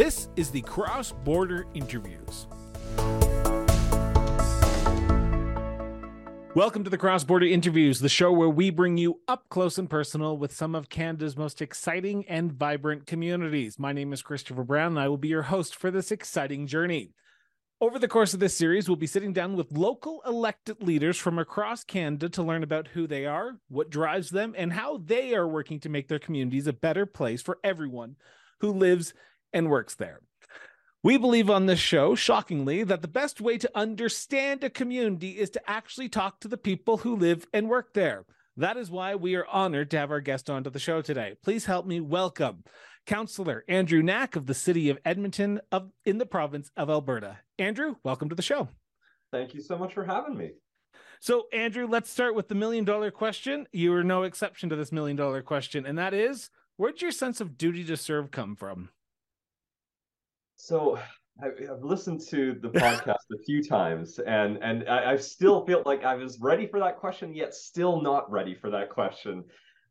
This is the Cross Border Interviews. Welcome to the Cross Border Interviews, the show where we bring you up close and personal with some of Canada's most exciting and vibrant communities. My name is Christopher Brown, and I will be your host for this exciting journey. Over the course of this series, we'll be sitting down with local elected leaders from across Canada to learn about who they are, what drives them, and how they are working to make their communities a better place for everyone who lives and works there. We believe on this show, shockingly, that the best way to understand a community is to actually talk to the people who live and work there. That is why we are honored to have our guest onto the show today. Please help me welcome Councillor Andrew Knack of the City of Edmonton of in the province of Alberta. Andrew, welcome to the show. Thank you so much for having me. So, Andrew, let's start with the million dollar question. You are no exception to this million dollar question, and that is where'd your sense of duty to serve come from? So I, have listened to the podcast a few times, and and I, I, still feel like I was ready for that question, yet still not ready for that question.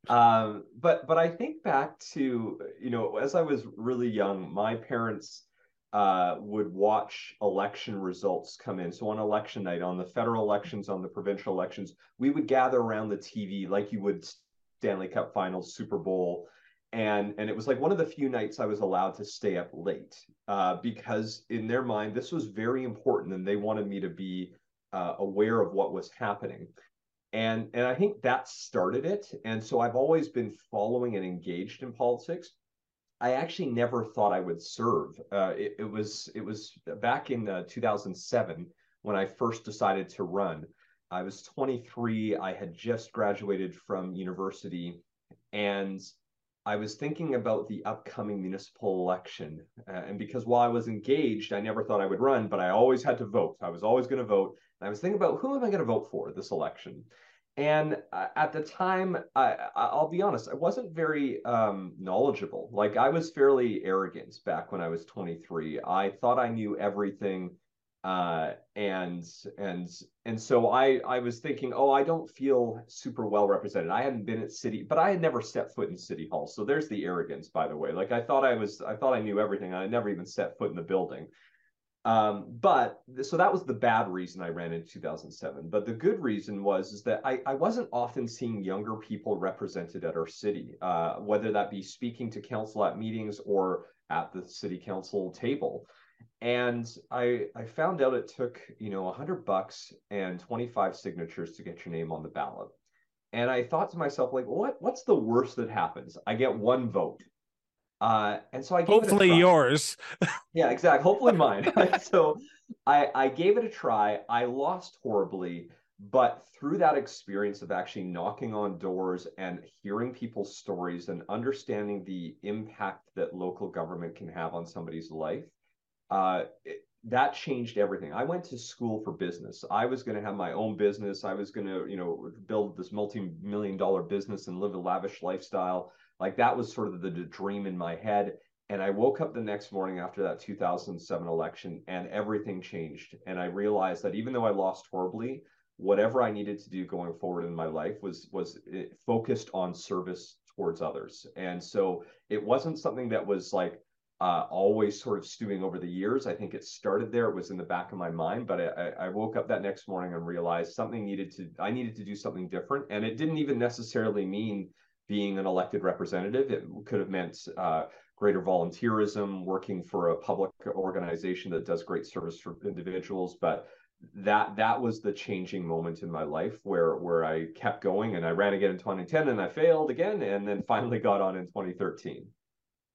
Um, but but I think back to you know as I was really young, my parents uh, would watch election results come in. So on election night, on the federal elections, on the provincial elections, we would gather around the TV like you would Stanley Cup Finals, Super Bowl and and it was like one of the few nights I was allowed to stay up late uh, because in their mind this was very important and they wanted me to be uh, aware of what was happening and and I think that started it and so I've always been following and engaged in politics. I actually never thought I would serve. Uh, it, it, was it was back in uh, 2007 when I first decided to run. I was 23. I had just graduated from university, and I was thinking about the upcoming municipal election. Uh, and because while I was engaged, I never thought I would run, but I always had to vote. I was always going to vote. And I was thinking about who am I going to vote for this election? And uh, at the time, I, will be honest, I wasn't very um, knowledgeable. Like I was fairly arrogant back when I was 23. I thought I knew everything uh, and and and so I I was thinking, oh, I don't feel super well represented. I hadn't been at city, but I had never stepped foot in city hall. So there's the arrogance, by the way. Like I thought I was, I thought I knew everything. I never even set foot in the building. Um, but so that was the bad reason I ran in 2007. But the good reason was is that I, I wasn't often seeing younger people represented at our city, uh, whether that be speaking to council at meetings or at the city council table and I I found out it took you know a hundred bucks and twenty five signatures to get your name on the ballot, and I thought to myself like what what's the worst that happens? I get one vote, uh, and so I hopefully yours. yeah, exactly. Hopefully mine. so I I gave it a try. I lost horribly, but through that experience of actually knocking on doors and hearing people's stories and understanding the impact that local government can have on somebody's life uh, it, that changed everything. I went to school for business. I was going to have my own business. I was going to, you know, build this multi-million dollar business and live a lavish lifestyle. Like that was sort of the, the dream in my head. And I woke up the next morning after that 2007 election and everything changed. And I realized that even though I lost horribly, whatever I needed to do going forward in my life was was eh, focused on service towards others. And so it wasn't something that was like uh, always sort of stewing over the years. I think it started there; it was in the back of my mind. But I, I, woke up that next morning and realized something needed to. I needed to do something different, and it didn't even necessarily mean being an elected representative. It could have meant uh, greater volunteerism, working for a public organization that does great service for individuals. But that that was the changing moment in my life where where I kept going, and I ran again in 2010, and I failed again, and then finally got on in 2013.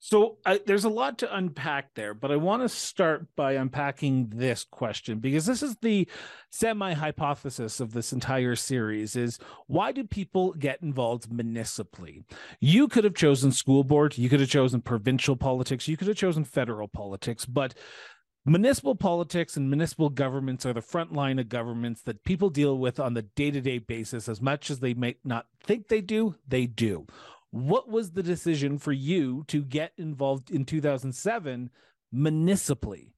So I, there's a lot to unpack there, but I want to start by unpacking this question because this is the semi hypothesis of this entire series is why do people get involved municipally? You could have chosen school board, you could have chosen provincial politics, you could have chosen federal politics, but municipal politics and municipal governments are the front line of governments that people deal with on the day-to-day basis as much as they may not think they do, they do what was the decision for you to get involved in 2007 municipally?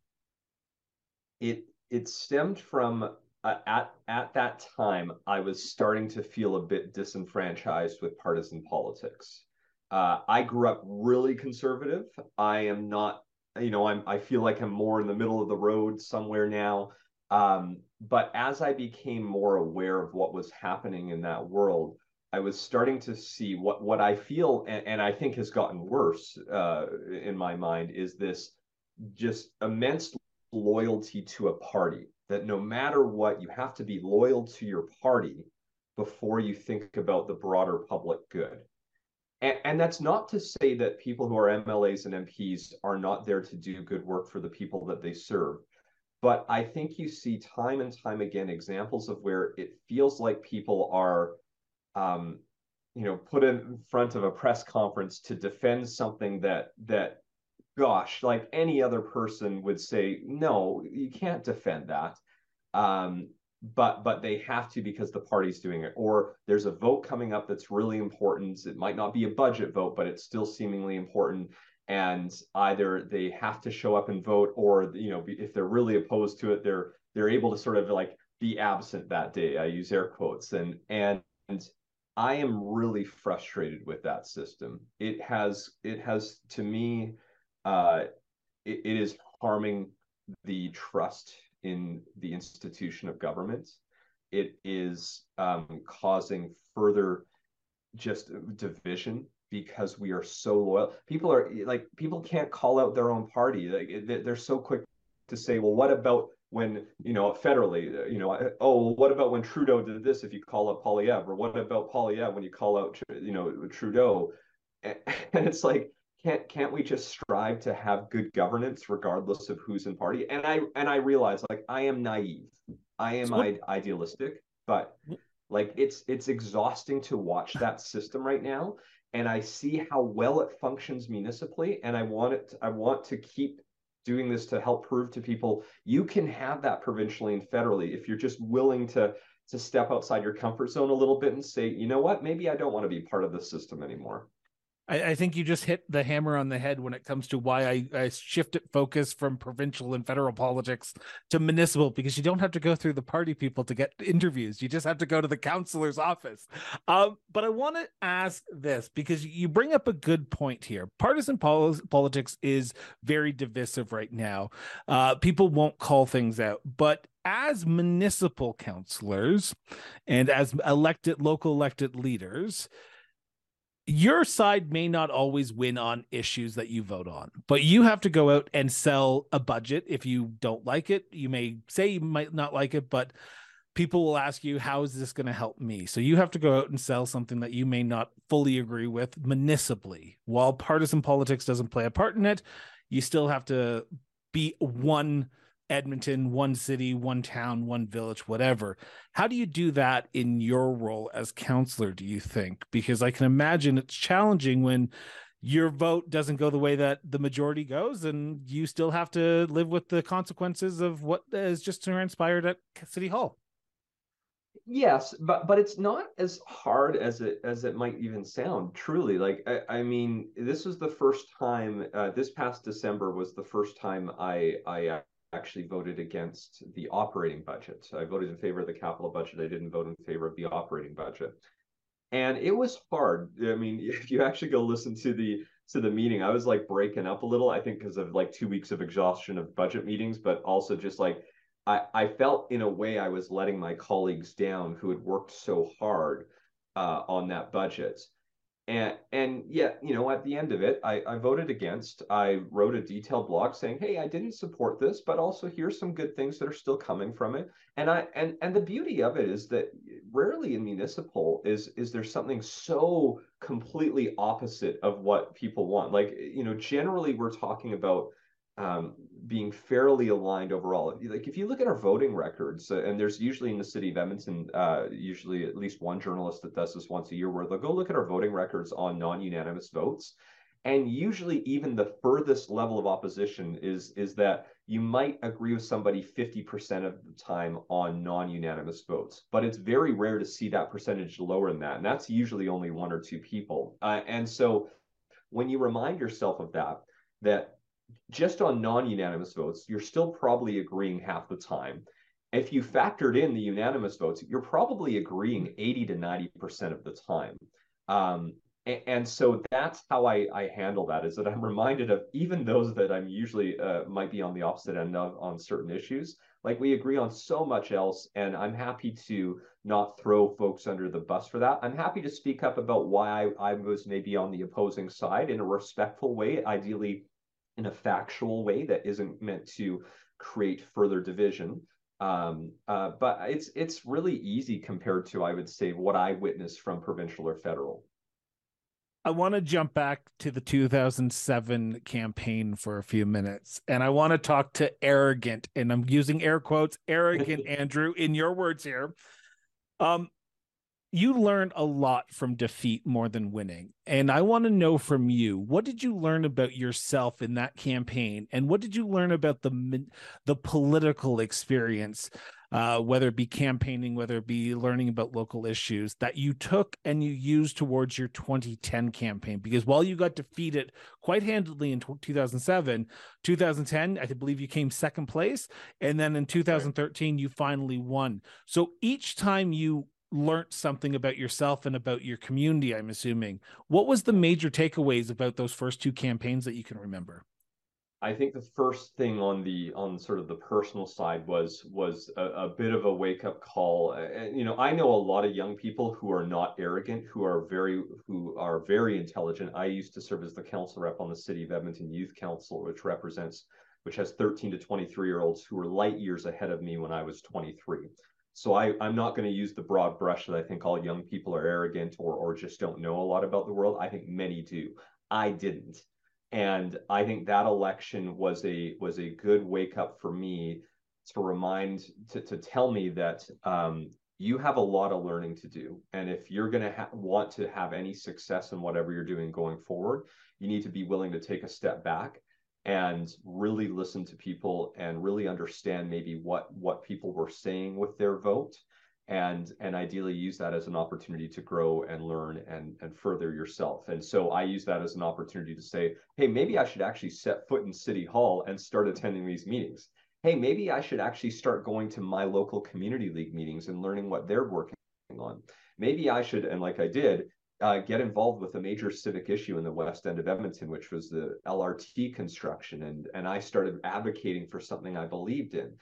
It it stemmed from uh, at at that time I was starting to feel a bit disenfranchised with partisan politics. Uh, I grew up really conservative. I am not you know, I'm I feel like I'm more in the middle of the road somewhere now. Um, but as I became more aware of what was happening in that world, I was starting to see what what I feel and, and I think has gotten worse uh, in my mind is this just immense loyalty to a party that no matter what you have to be loyal to your party before you think about the broader public good. And, and, that's not to say that people who are MLAs and MPs are not there to do good work for the people that they serve. But I think you see time and time again examples of where it feels like people are, um, you know, put in front of a press conference to defend something that that, gosh, like any other person would say, no, you can't defend that. Um, but but they have to because the party's doing it. Or there's a vote coming up that's really important. It might not be a budget vote but it's still seemingly important. And either they have to show up and vote or you know if they're really opposed to it they're they're able to sort of like be absent that day. I use air quotes. And and i am really frustrated with that system it has it has to me uh it, it is harming the trust in the institution of government it is um, causing further just division because we are so loyal. People are like people can't call out their own party. Like they're so quick to say, well, what about when you know federally, uh, you know, oh, what about when Trudeau did this? If you call out Poilievre, or what about Poilievre when you call out, you know, Trudeau? And it's like, can't can't we just strive to have good governance regardless of who's in party? And I and I realize like I am naive, I am so idealistic, but like it's it's exhausting to watch that system right now and I see how well it functions municipally, and I want it. I want to keep doing this to help prove to people you can have that provincially and federally if you're just willing to to step outside your comfort zone a little bit and say, you know what, maybe I don't want to be part of the system anymore. I, I, think you just hit the hammer on the head when it comes to why I, I shifted focus from provincial and federal politics to municipal because you don't have to go through the party people to get interviews. You just have to go to the councillor's office. Um, but I want to ask this because you bring up a good point here. Partisan pol- politics is very divisive right now. Uh, people won't call things out, but as municipal councillors and as elected local elected leaders your side may not always win on issues that you vote on, but you have to go out and sell a budget. If you don't like it, you may say you might not like it, but people will ask you, How is this going to help me? So you have to go out and sell something that you may not fully agree with municipally. While partisan politics doesn't play a part in it, you still have to be one Edmonton, one city, one town, one village, whatever. How do you do that in your role as councillor, do you think? Because I can imagine it's challenging when your vote doesn't go the way that the majority goes and you still have to live with the consequences of what has just transpired at City Hall. Yes, but but it's not as hard as it as it might even sound. Truly, like I, I mean, this was the first time. Uh, this past December was the first time I I actually voted against the operating budget. I voted in favor of the capital budget. I didn't vote in favor of the operating budget. And it was hard. I mean, if you actually go listen to the to the meeting, I was like breaking up a little, I think because of like two weeks of exhaustion of budget meetings, but also just like I, I felt in a way I was letting my colleagues down who had worked so hard uh, on that budget and and yet you know at the end of it I, I voted against. I wrote a detailed blog saying hey i didn't support this but also here's some good things that are still coming from it. And i and and the beauty of it is that rarely in municipal is is there something so completely opposite of what people want. Like you know generally we're talking about um, being fairly aligned overall. Like if you look at our voting records, uh, and there's usually in the city of Edmonton, uh, usually at least one journalist that does this once a year, where they'll go look at our voting records on non-unanimous votes, and usually even the furthest level of opposition is is that you might agree with somebody 50% of the time on non-unanimous votes but it's very rare to see that percentage lower than that and that's usually only one or two people uh, and so when you remind yourself of that that just on non-unanimous votes, you're still probably agreeing half the time. If you factored in the unanimous votes, you're probably agreeing 80 to 90% of the time. Um, and so that's how I, I handle that is that I'm reminded of even those that I'm usually uh, might be on the opposite end of on certain issues. Like we agree on so much else, and I'm happy to not throw folks under the bus for that. I'm happy to speak up about why I, I was maybe on the opposing side in a respectful way, ideally in a factual way that isn't meant to create further division. Um, uh, but it's it's really easy compared to I would say what I witnessed from provincial or federal. I want to jump back to the 2007 campaign for a few minutes and I want to talk to arrogant and I'm using air quotes arrogant Andrew in your words here. Um you learned a lot from defeat more than winning. And I want to know from you, what did you learn about yourself in that campaign and what did you learn about the the political experience uh, whether it be campaigning, whether it be learning about local issues that you took and you used towards your 2010 campaign. Because while you got defeated quite handily in 2007, 2010, I believe you came second place. And then in 2013, you finally won. So each time you learned something about yourself and about your community, I'm assuming, what was the major takeaways about those first two campaigns that you can remember? I think the first thing on the on sort of the personal side was was a, a bit of a wake up call. And you know, I know a lot of young people who are not arrogant, who are very who are very intelligent. I used to serve as the council rep on the City of Edmonton Youth Council, which represents which has 13 to 23 year olds who were light years ahead of me when I was 23. So I, I'm not going to use the broad brush that I think all young people are arrogant or or just don't know a lot about the world. I think many do. I didn't and I think that election was a was a good wake up for me to remind to to tell me that um, you have a lot of learning to do, and if you're going to ha- want to have any success in whatever you're doing going forward, you need to be willing to take a step back and really listen to people and really understand maybe what what people were saying with their vote. And and ideally use that as an opportunity to grow and learn and and further yourself. And so i use that as an opportunity to say hey maybe i should actually set foot in city hall and start attending these meetings. Hey maybe i should actually start going to my local community league meetings and learning what they're working on. Maybe i should and like i did uh, get involved with a major civic issue in the west end of edmonton which was the lrt construction. And and i started advocating for something i believed in.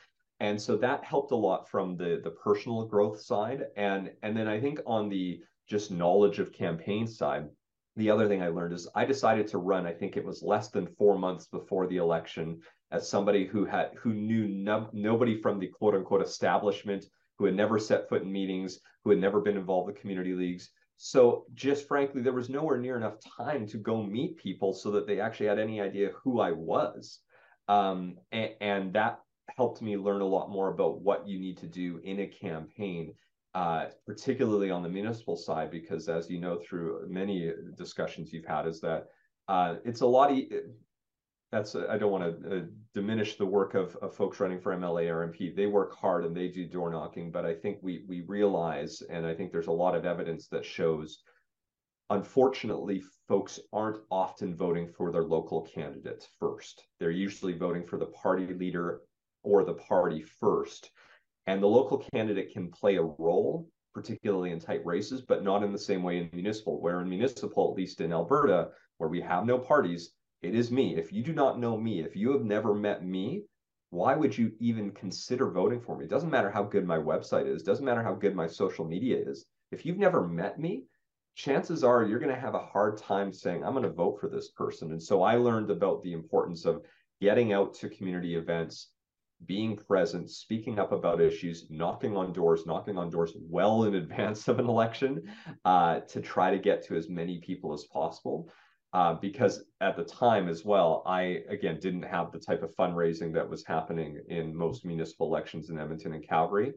And so that helped a lot from the the personal growth side. And and then i think on the just knowledge of campaign side the other thing i learned is i decided to run i think it was less than four months before the election as somebody who had who knew no, nobody from the quote unquote establishment who had never set foot in meetings who had never been involved with community leagues so just frankly there was nowhere near enough time to go meet people so that they actually had any idea who i was um, and, and that helped me learn a lot more about what you need to do in a campaign, uh, particularly on the municipal side, because as you know through many discussions you've had, is that uh, it's a lot. E- that's I don't want to uh, diminish the work of, of folks running for MLA or MP. They work hard and they do door knocking, but I think we we realize, and I think there's a lot of evidence that shows unfortunately, folks aren't often voting for their local candidates first. They're usually voting for the party leader or the party first. And the local candidate can play a role, particularly in tight races, but not in the same way in municipal, where in municipal, at least in Alberta, where we have no parties, it is me. If you do not know me, if you have never met me, why would you even consider voting for me? It doesn't matter how good my website is, doesn't matter how good my social media is. If you've never met me, chances are you're going to have a hard time saying, I'm going to vote for this person. And so I learned about the importance of getting out to community events, being present, speaking up about issues, knocking on doors, knocking on doors well in advance of an election uh, to try to get to as many people as possible. Uh, because at the time as well, I again didn't have the type of fundraising that was happening in most municipal elections in Edmonton and Calgary.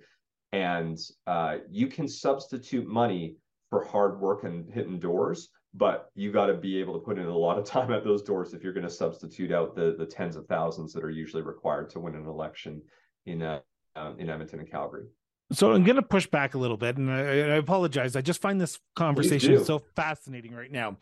And uh, you can substitute money for hard work and hitting doors, but you got to be able to put in a lot of time at those doors if you're going to substitute out the the tens of thousands that are usually required to win an election in uh, uh, in Edmonton and Calgary. So I'm going to push back a little bit, and I, I apologize. I just find this conversation so fascinating right now.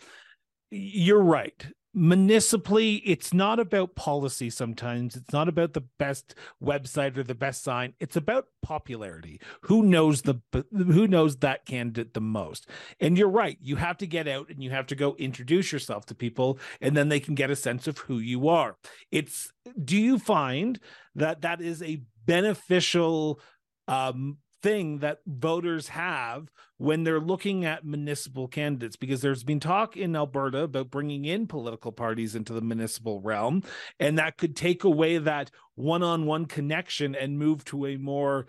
You're right. municipally it's not about policy sometimes. It's not about the best website or the best sign. It's about popularity. Who knows the who knows that candidate the most? And you're right. You have to get out and you have to go introduce yourself to people and then they can get a sense of who you are. It's do you find that that is a beneficial um thing that voters have when they're looking at municipal candidates because there's been talk in Alberta about bringing in political parties into the municipal realm and that could take away that one-on-one connection and move to a more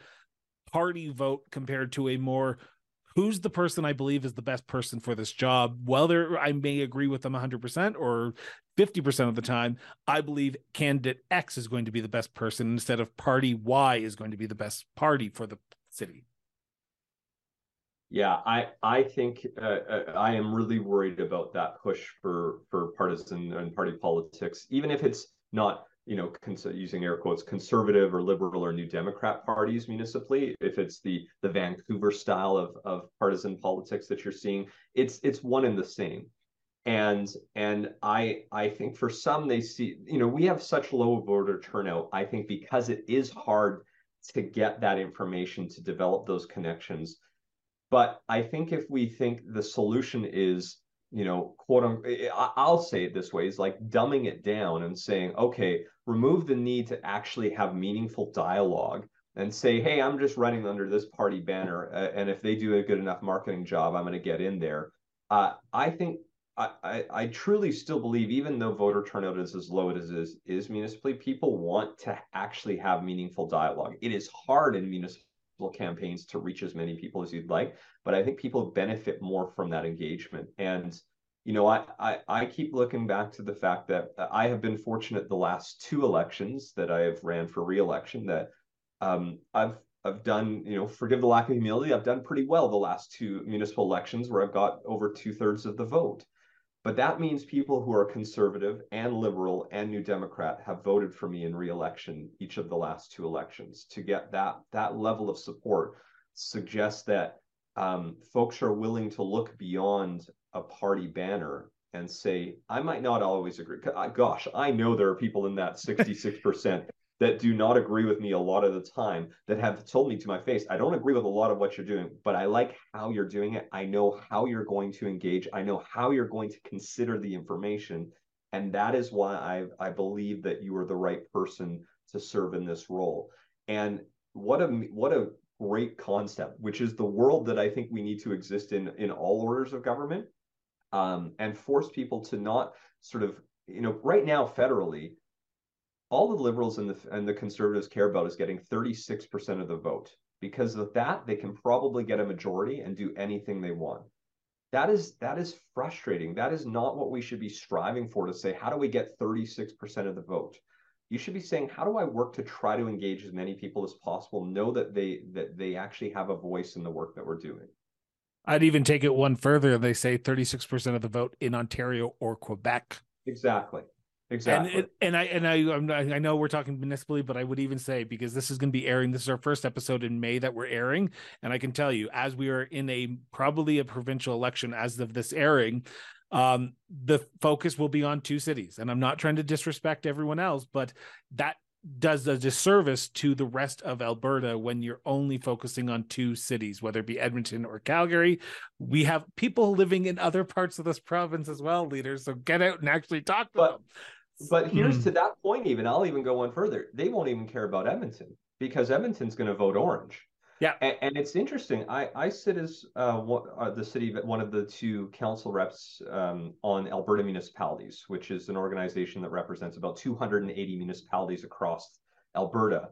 party vote compared to a more who's the person I believe is the best person for this job. Whether I may agree with them 100% or 50% of the time, I believe candidate X is going to be the best person instead of party Y is going to be the best party for the city. Yeah, I I think uh, uh, I am really worried about that push for for partisan and party politics, even if it's not you know cons- using air quotes conservative or liberal or new Democrat parties municipally. If it's the the Vancouver style of of partisan politics that you're seeing, it's it's one and the same. And and I I think for some they see you know we have such low voter turnout. I think because it is hard to get that information to develop those connections. But I think if we think the solution is, you know, quote unquote, I'll say it this way is like dumbing it down and saying, okay, remove the need to actually have meaningful dialogue and say, hey, I'm just running under this party banner. Uh, and if they do a good enough marketing job, I'm going to get in there. Uh, I think I, I, truly still believe, even though voter turnout is as low as it is, is municipally, people want to actually have meaningful dialogue. It is hard in municipal campaigns to reach as many people as you'd like, but I think people benefit more from that engagement. And you know, I, I, I keep looking back to the fact that I have been fortunate the last two elections that I have ran for reelection that um, I've I've done, you know, forgive the lack of humility, I've done pretty well the last two municipal elections where I've got over two thirds of the vote. But that means people who are conservative and liberal and New Democrat have voted for me in reelection each of the last two elections. To get that that level of support suggests that um, folks are willing to look beyond a party banner and say, I might not always agree. Gosh, I know there are people in that 66% that do not agree with me a lot of the time that have told me to my face, I don't agree with a lot of what you're doing, but I like how you're doing it. I know how you're going to engage. I know how you're going to consider the information. And that is why I, I believe that you are the right person to serve in this role. And what a what a great concept, which is the world that I think we need to exist in in all orders of government, um, and force people to not sort of you know right now federally all the liberals and the and the conservatives care about is getting 36% of the vote. Because of that, they can probably get a majority and do anything they want. That is that is frustrating. That is not what we should be striving for to say, how do we get 36% of the vote? You should be saying, how do I work to try to engage as many people as possible, know that they that they actually have a voice in the work that we're doing. I'd even take it one further. They say 36% of the vote in Ontario or Quebec. Exactly. Exactly. And, and I and I I know we're talking municipally, but I would even say because this is going to be airing. This is our first episode in May that we're airing, and I can tell you, as we are in a probably a provincial election as of this airing, um, the focus will be on two cities. And I'm not trying to disrespect everyone else, but that does a disservice to the rest of Alberta when you're only focusing on two cities, whether it be Edmonton or Calgary. We have people living in other parts of this province as well, leaders. So get out and actually talk to but, them. But here's mm. to that point, even I'll even go one further. They won't even care about Edmonton because Edmonton's going to vote orange. Yeah, and, and, it's interesting. I I sit as uh, what, uh, the city one of the two council reps um, on Alberta Municipalities, which is an organization that represents about 280 municipalities across Alberta.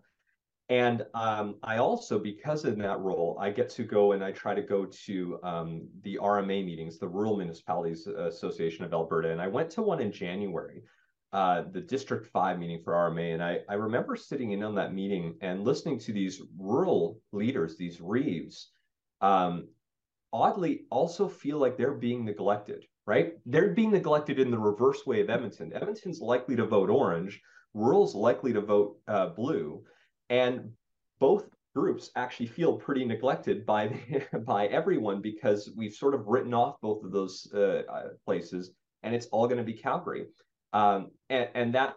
And um, I also, because in that role, I get to go and I try to go to um, the RMA meetings, the Rural Municipalities Association of Alberta. And I went to one in January uh, the District 5 meeting for RMA. And I, I remember sitting in on that meeting and listening to these rural leaders, these Reeves, um, oddly also feel like they're being neglected, right? They're being neglected in the reverse way of Edmonton. Edmonton's likely to vote orange, rural's likely to vote uh, blue. And both groups actually feel pretty neglected by by everyone because we've sort of written off both of those uh, uh places and it's all going to be Calgary. Um, and, and that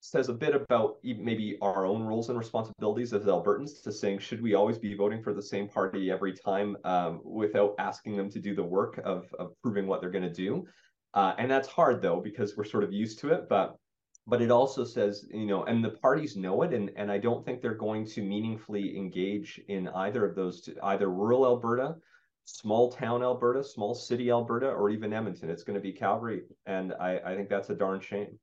says a bit about maybe our own roles and responsibilities as Albertans to saying, should we always be voting for the same party every time um, without asking them to do the work of, of proving what they're going to do? Uh, and that's hard though, because we're sort of used to it. But but it also says, you know, and the parties know it, and and I don't think they're going to meaningfully engage in either of those, either rural Alberta, small town Alberta, small city Alberta, or even Edmonton. It's going to be Calgary, and I I think that's a darn shame.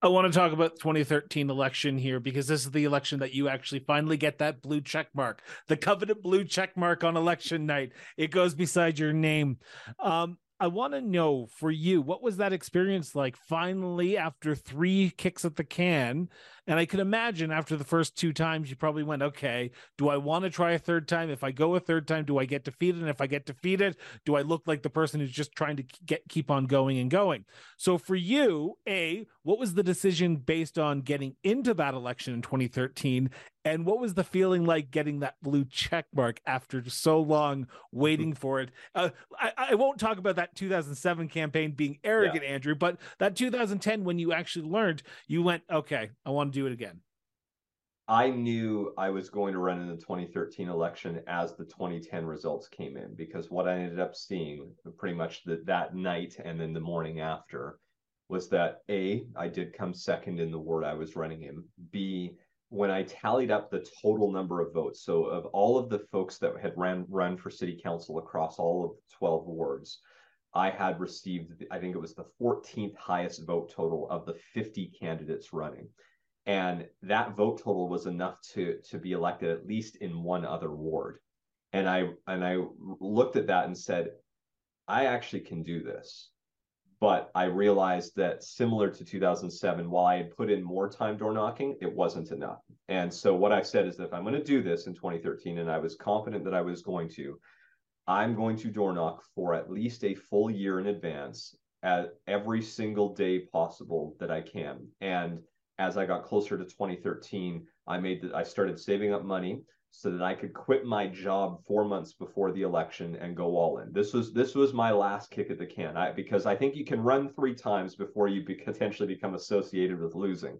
I want to talk about 2013 election here because this is the election that you actually finally get that blue check mark, the coveted blue check mark on election night. It goes beside your name. Um, I want to know for you, what was that experience like finally after three kicks at the can? And I could imagine after the first two times, you probably went, okay, do I want to try a third time? If I go a third time, do I get defeated? And if I get defeated, do I look like the person who's just trying to get keep on going and going? So for you, A, what was the decision based on getting into that election in 2013? And what was the feeling like getting that blue check mark after so long waiting for it? Uh, I, I, won't talk about that 2007 campaign being arrogant, yeah. Andrew, but that 2010 when you actually learned, you went, okay, I want to do it again. I knew I was going to run in the 2013 election as the 2010 results came in because what I ended up seeing pretty much the, that night and then the morning after was that A, I did come second in the ward I was running in. B, when I tallied up the total number of votes, so of all of the folks that had ran run for city council across all of the 12 wards, I had received, I think it was the 14th highest vote total of the 50 candidates running. And that vote total was enough to to be elected at least in one other ward. And I and I looked at that and said, I actually can do this. But I realized that similar to 2007, while I had put in more time door knocking, it wasn't enough. And so what I said is that if I'm going to do this in 2013, and I was confident that I was going to, I'm going to door knock for at least a full year in advance at every single day possible that I can. And as I got closer to 2013, I made that I started saving up money so that I could quit my job four months before the election and go all in. This was this was my last kick at the can I, because I think you can run three times before you be, potentially become associated with losing.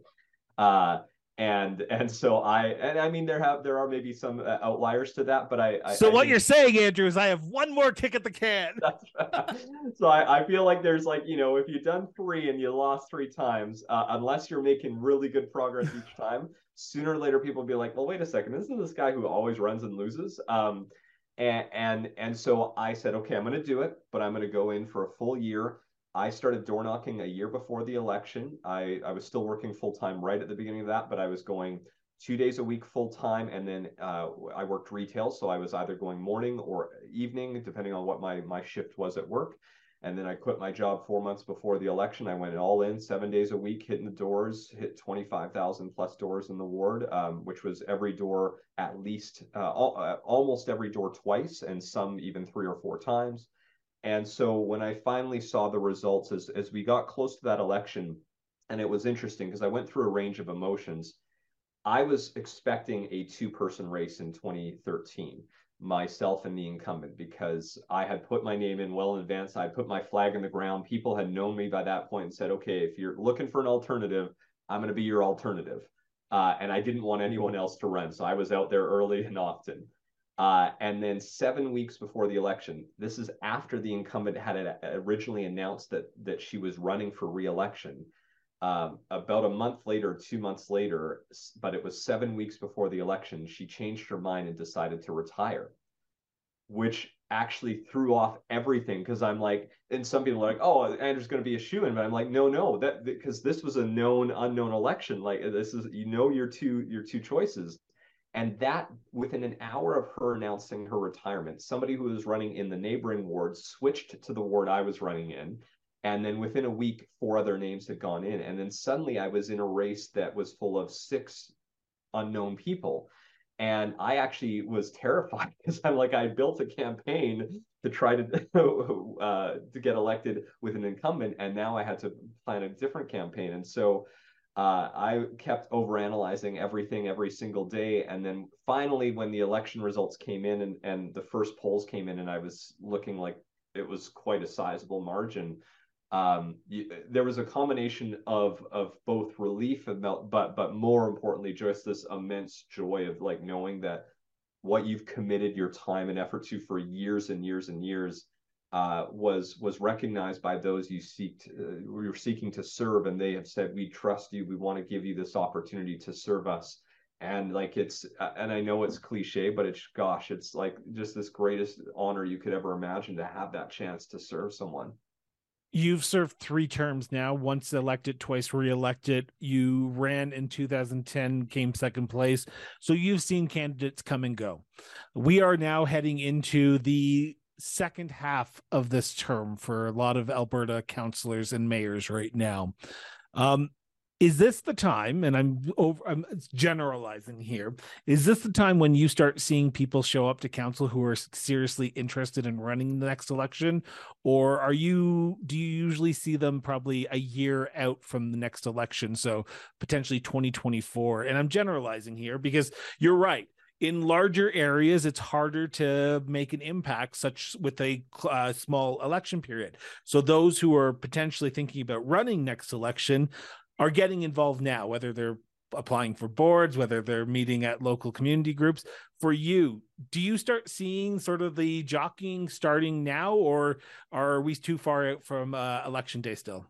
Uh, and and so I and I mean there have there are maybe some uh, outliers to that, but I. I so I what you're saying, Andrew, is I have one more kick at the can. so I, I feel like there's like you know if you've done three and you lost three times, uh, unless you're making really good progress each time, sooner or later people will be like, well, wait a second, isn't this guy who always runs and loses? Um, and and and so I said, okay, I'm going to do it, but I'm going to go in for a full year I started door knocking a year before the election. I, I was still working full time right at the beginning of that, but I was going two days a week full time, and then uh, I worked retail, so I was either going morning or evening, depending on what my my shift was at work. And then I quit my job four months before the election. I went all in seven days a week, hitting the doors, hit 25,000 plus doors in the ward, um, which was every door at least, uh, all, uh, almost every door twice, and some even three or four times. And so when I finally saw the results as, as we got close to that election, and it was interesting because I went through a range of emotions. I was expecting a two person race in 2013, myself and the incumbent, because I had put my name in well in advance. I put my flag in the ground. People had known me by that point and said, okay, if you're looking for an alternative, I'm going to be your alternative. Uh, and I didn't want anyone else to run. So I was out there early and often. Uh, and then seven weeks before the election, this is after the incumbent had originally announced that that she was running for reelection. Um, about a month later, two months later, but it was seven weeks before the election, she changed her mind and decided to retire, which actually threw off everything because I'm like, and some people are like, oh, Andrew's going to be a shoe in, but I'm like, no, no, that because this was a known unknown election. Like this is you know your two your two choices and that, within an hour of her announcing her retirement, somebody who was running in the neighboring ward switched to the ward I was running in. And then within a week, four other names had gone in. And then suddenly I was in a race that was full of six unknown people. And I actually was terrified because I'm like, I built a campaign to try to uh, to get elected with an incumbent, and now I had to plan a different campaign. And so uh, I kept overanalyzing everything every single day. And then finally, when the election results came in and, and the first polls came in, and I was looking like it was quite a sizable margin, um, you, there was a combination of of both relief and but but more importantly, just this immense joy of like knowing that what you've committed your time and effort to for years and years and years uh, was was recognized by those you seek to, uh, you're seeking to serve, and they have said, "We trust you. We want to give you this opportunity to serve us." And like it's, uh, and I know it's cliche, but it's gosh, it's like just this greatest honor you could ever imagine to have that chance to serve someone. You've served three terms now, once elected, twice reelected. You ran in 2010, came second place. So you've seen candidates come and go. We are now heading into the second half of this term for a lot of Alberta councillors and mayors right now. Um, is this the time and i'm over i'm generalizing here is this the time when you start seeing people show up to council who are seriously interested in running the next election? Or are you do you usually see them probably a year out from the next election? So potentially 2024 and i'm generalizing here because you're right in larger areas it's harder to make an impact such with a uh, small election period. So those who are potentially thinking about running next election are getting involved now whether they're applying for boards whether they're meeting at local community groups. For you do you start seeing sort of the jockeying starting now or are we too far out from uh, election day still?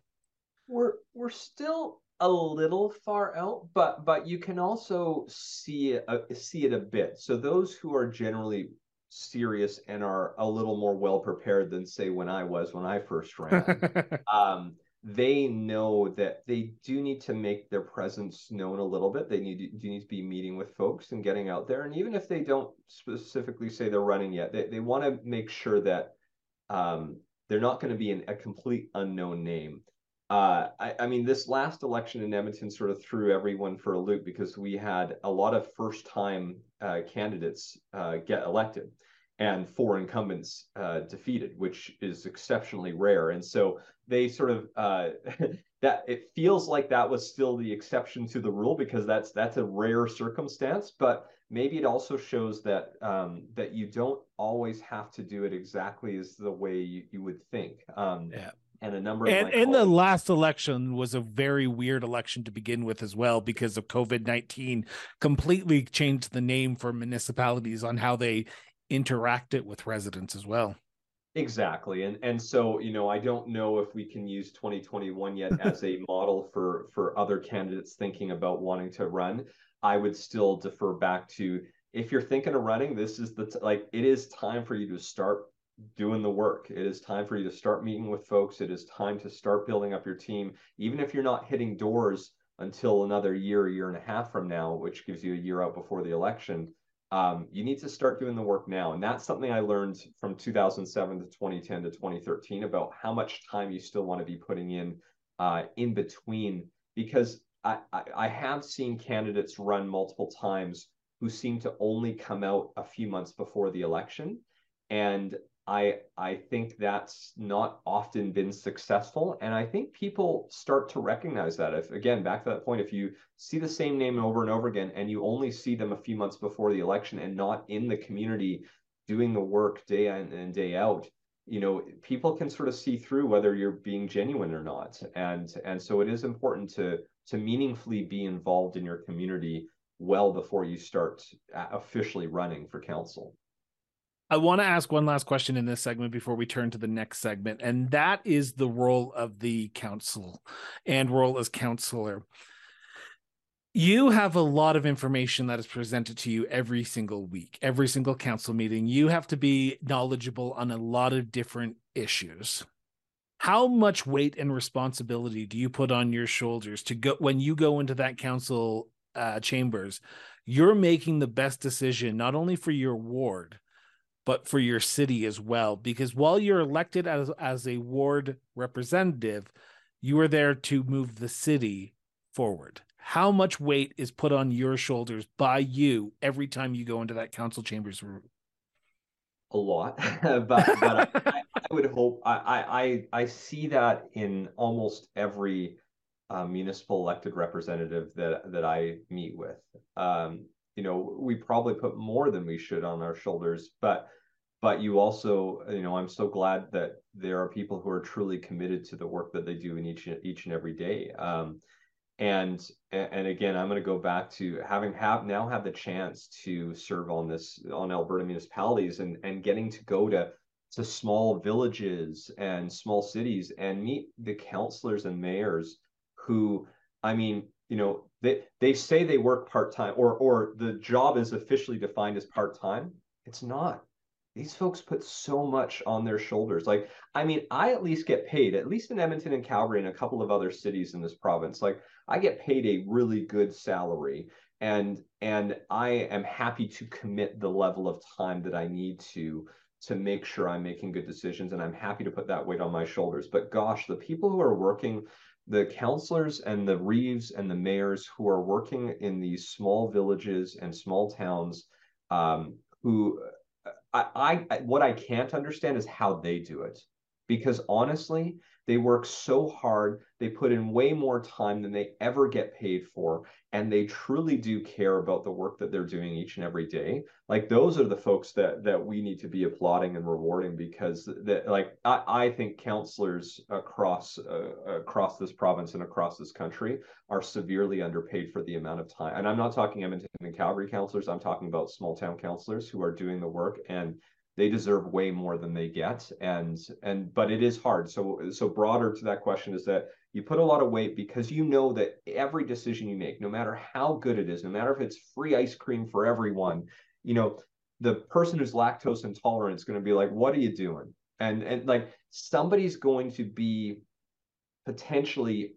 We're we're still a little far out, but but you can also see it, uh, see it a bit. So those who are generally serious and are a little more well prepared than say when I was when I first ran, um, they know that they do need to make their presence known a little bit. They need to, do need to be meeting with folks and getting out there. And even if they don't specifically say they're running yet, they they want to make sure that um, they're not going to be an, a complete unknown name uh, I, I, mean, this last election in Edmonton sort of threw everyone for a loop because we had a lot of first time uh, candidates uh, get elected and four incumbents uh, defeated, which is exceptionally rare. And so they sort of uh, that it feels like that was still the exception to the rule because that's that's a rare circumstance. But maybe it also shows that um, that you don't always have to do it exactly as the way you, you would think. Um, yeah and a number and, and the last election was a very weird election to begin with as well because of covid-19 completely changed the name for municipalities on how they interacted with residents as well. Exactly. And and so you know i don't know if we can use 2021 yet as a model for for other candidates thinking about wanting to run. I would still defer back to if you're thinking of running this is the t- like it is time for you to start doing the work. It is time for you to start meeting with folks. It is time to start building up your team. Even if you're not hitting doors until another year, year and a half from now, which gives you a year out before the election, um, you need to start doing the work now. And that's something I learned from 2007 to 2010 to 2013 about how much time you still want to be putting in uh, in between. Because I, I, I have seen candidates run multiple times who seem to only come out a few months before the election. And I I think that's not often been successful, and I think people start to recognize that. If again, back to that point, if you see the same name over and over again, and you only see them a few months before the election, and not in the community doing the work day in and day out, you know, people can sort of see through whether you're being genuine or not, and and so it is important to to meaningfully be involved in your community well before you start uh, officially running for council. I want to ask one last question in this segment before we turn to the next segment, and that is the role of the council and role as councillor. You have a lot of information that is presented to you every single week, every single council meeting. You have to be knowledgeable on a lot of different issues. How much weight and responsibility do you put on your shoulders to go when you go into that council uh, chambers? You're making the best decision not only for your ward but for your city as well. Because while you're elected as, as a ward representative, you are there to move the city forward. How much weight is put on your shoulders by you every time you go into that council chambers room? A lot, but, but I, I, would hope I, I I see that in almost every uh, municipal elected representative that that I meet with. Um, you know, we probably put more than we should on our shoulders, but but you also you know i'm so glad that there are people who are truly committed to the work that they do in each each and every day. Um, and and again i'm going to go back to having have now had the chance to serve on this on alberta municipalities and and getting to go to to small villages and small cities and meet the councillors and mayors who i mean you know they they say they work part-time or or the job is officially defined as part-time it's not these folks put so much on their shoulders. Like, I mean, I at least get paid, at least in Edmonton and Calgary and a couple of other cities in this province. Like, I get paid a really good salary, and and I am happy to commit the level of time that I need to to make sure I'm making good decisions, and I'm happy to put that weight on my shoulders. But gosh, the people who are working the councillors and the reeves and the mayors who are working in these small villages and small towns um, who I, I what I can't understand is how they do it. Because honestly, they work so hard. They put in way more time than they ever get paid for. And they truly do care about the work that they're doing each and every day. Like those are the folks that that we need to be applauding and rewarding because that like I, I think councillors across uh, across this province and across this country are severely underpaid for the amount of time. And I'm not talking Edmonton and Calgary councillors. I'm talking about small town councillors who are doing the work and they deserve way more than they get. And and but it is hard. So so broader to that question is that you put a lot of weight because you know that every decision you make no matter how good it is no matter if it's free ice cream for everyone you know the person who's lactose intolerant is going to be like what are you doing? And and like somebody's going to be potentially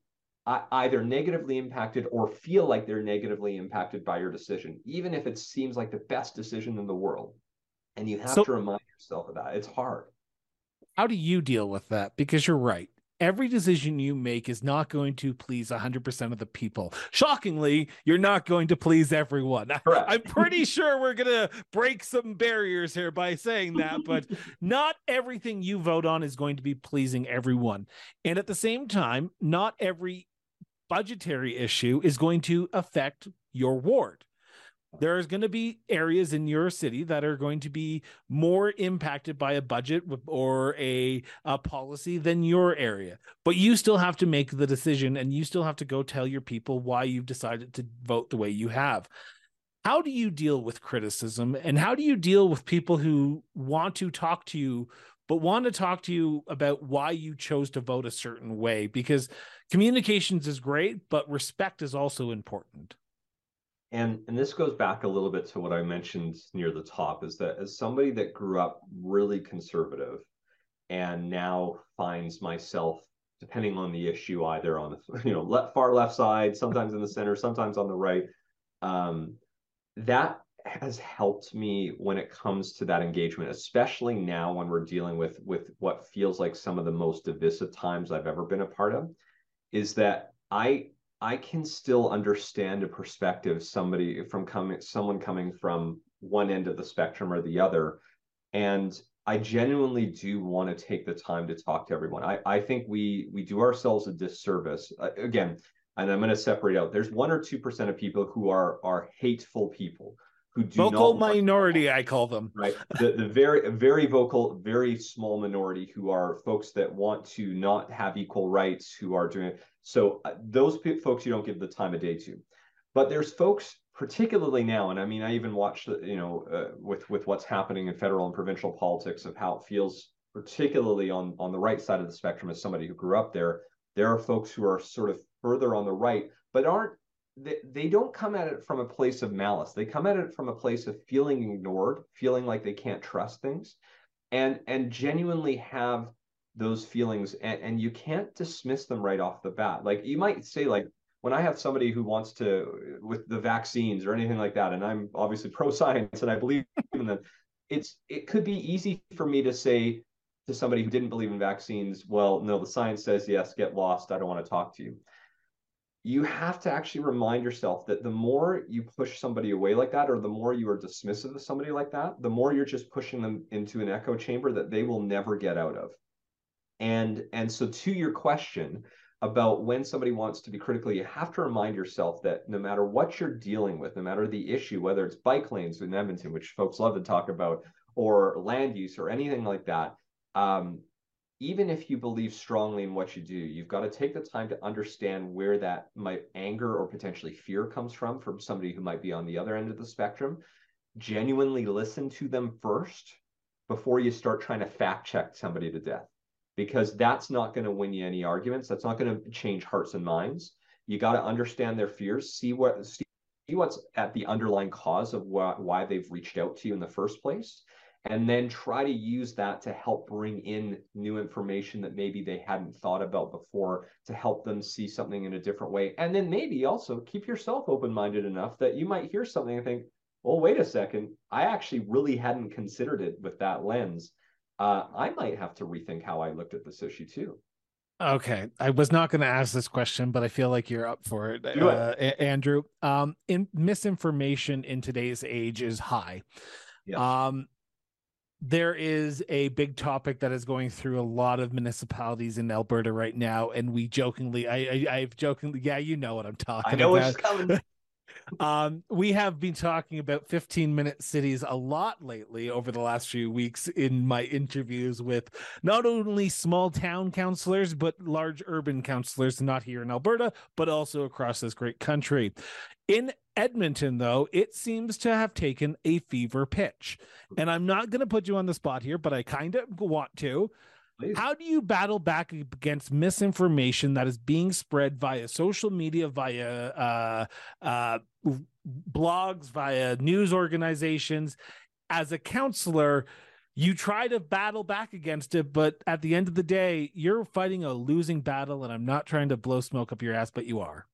either negatively impacted or feel like they're negatively impacted by your decision even if it seems like the best decision in the world and you have so, to remind yourself of that. It's hard. How do you deal with that? Because you're right. Every decision you make is not going to please 100% of the people. Shockingly, you're not going to please everyone. Correct. I'm pretty sure we're going to break some barriers here by saying that, but not everything you vote on is going to be pleasing everyone. And at the same time, not every budgetary issue is going to affect your ward there's going to be areas in your city that are going to be more impacted by a budget or a, a, policy than your area. But you still have to make the decision and you still have to go tell your people why you've decided to vote the way you have. How do you deal with criticism and how do you deal with people who want to talk to you but want to talk to you about why you chose to vote a certain way? Because communications is great but respect is also important and and this goes back a little bit to what I mentioned near the top is that as somebody that grew up really conservative and now finds myself depending on the issue either on the you know left, far left side sometimes in the center sometimes on the right um, that has helped me when it comes to that engagement especially now when we're dealing with with what feels like some of the most divisive times I've ever been a part of is that I I can still understand a perspective somebody from coming someone coming from one end of the spectrum or the other and I genuinely do want to take the time to talk to everyone. I, I think we we do ourselves a disservice. Uh, again, and I'm going to separate out. There's one or two percent of people who are are hateful people who do vocal minority i call them. right? The, the very very vocal very small minority who are folks that want to not have equal rights who are doing it. So uh, those p- folks you don't give the time of day to. But there's folks particularly now and i mean i even watched you know uh, with with what's happening in federal and provincial politics of how it feels particularly on on the right side of the spectrum as somebody who grew up there there are folks who are sort of further on the right but aren't they, they don't come at it from a place of malice. They come at it from a place of feeling ignored, feeling like they can't trust things, and and genuinely have those feelings. And, and you can't dismiss them right off the bat. Like you might say, like when I have somebody who wants to with the vaccines or anything like that, and I'm obviously pro science and I believe in them, it's it could be easy for me to say to somebody who didn't believe in vaccines, well, no, the science says yes, get lost. I don't want to talk to you you have to actually remind yourself that the more you push somebody away like that, or the more you are dismissive of somebody like that, the more you're just pushing them into an echo chamber that they will never get out of. And and so to your question about when somebody wants to be critical, you have to remind yourself that no matter what you're dealing with, no matter the issue, whether it's bike lanes in Edmonton, which folks love to talk about, or land use or anything like that, um, even if you believe strongly in what you do, you've got to take the time to understand where that might anger or potentially fear comes from from somebody who might be on the other end of the spectrum. Genuinely listen to them first before you start trying to fact check somebody to death, because that's not going to win you any arguments. That's not going to change hearts and minds. You got to understand their fears, see what see what's at the underlying cause of why, why they've reached out to you in the first place and then try to use that to help bring in new information that maybe they hadn't thought about before to help them see something in a different way and then maybe also keep yourself open-minded enough that you might hear something and think well wait a second i actually really hadn't considered it with that lens uh, i might have to rethink how i looked at this issue too Okay, I was not going to ask this question, but I feel like you're up for it, uh, Andrew. Um, in misinformation in today's age is high. Yes. Um, there is a big topic that is going through a lot of municipalities in Alberta right now, and we jokingly, I, I, I've jokingly, yeah, you know what I'm talking I know about. what's coming. Um, we have been talking about 15 minute cities a lot lately over the last few weeks in my interviews with not only small town councillors, but large urban councillors, not here in Alberta, but also across this great country. In Edmonton, though, it seems to have taken a fever pitch. And I'm not going to put you on the spot here, but I kind of want to. Please. How do you battle back against misinformation that is being spread via social media, via uh, uh, blogs, via news organizations? As a councillor, you try to battle back against it, but at the end of the day, you're fighting a losing battle. And I'm not trying to blow smoke up your ass, but you are.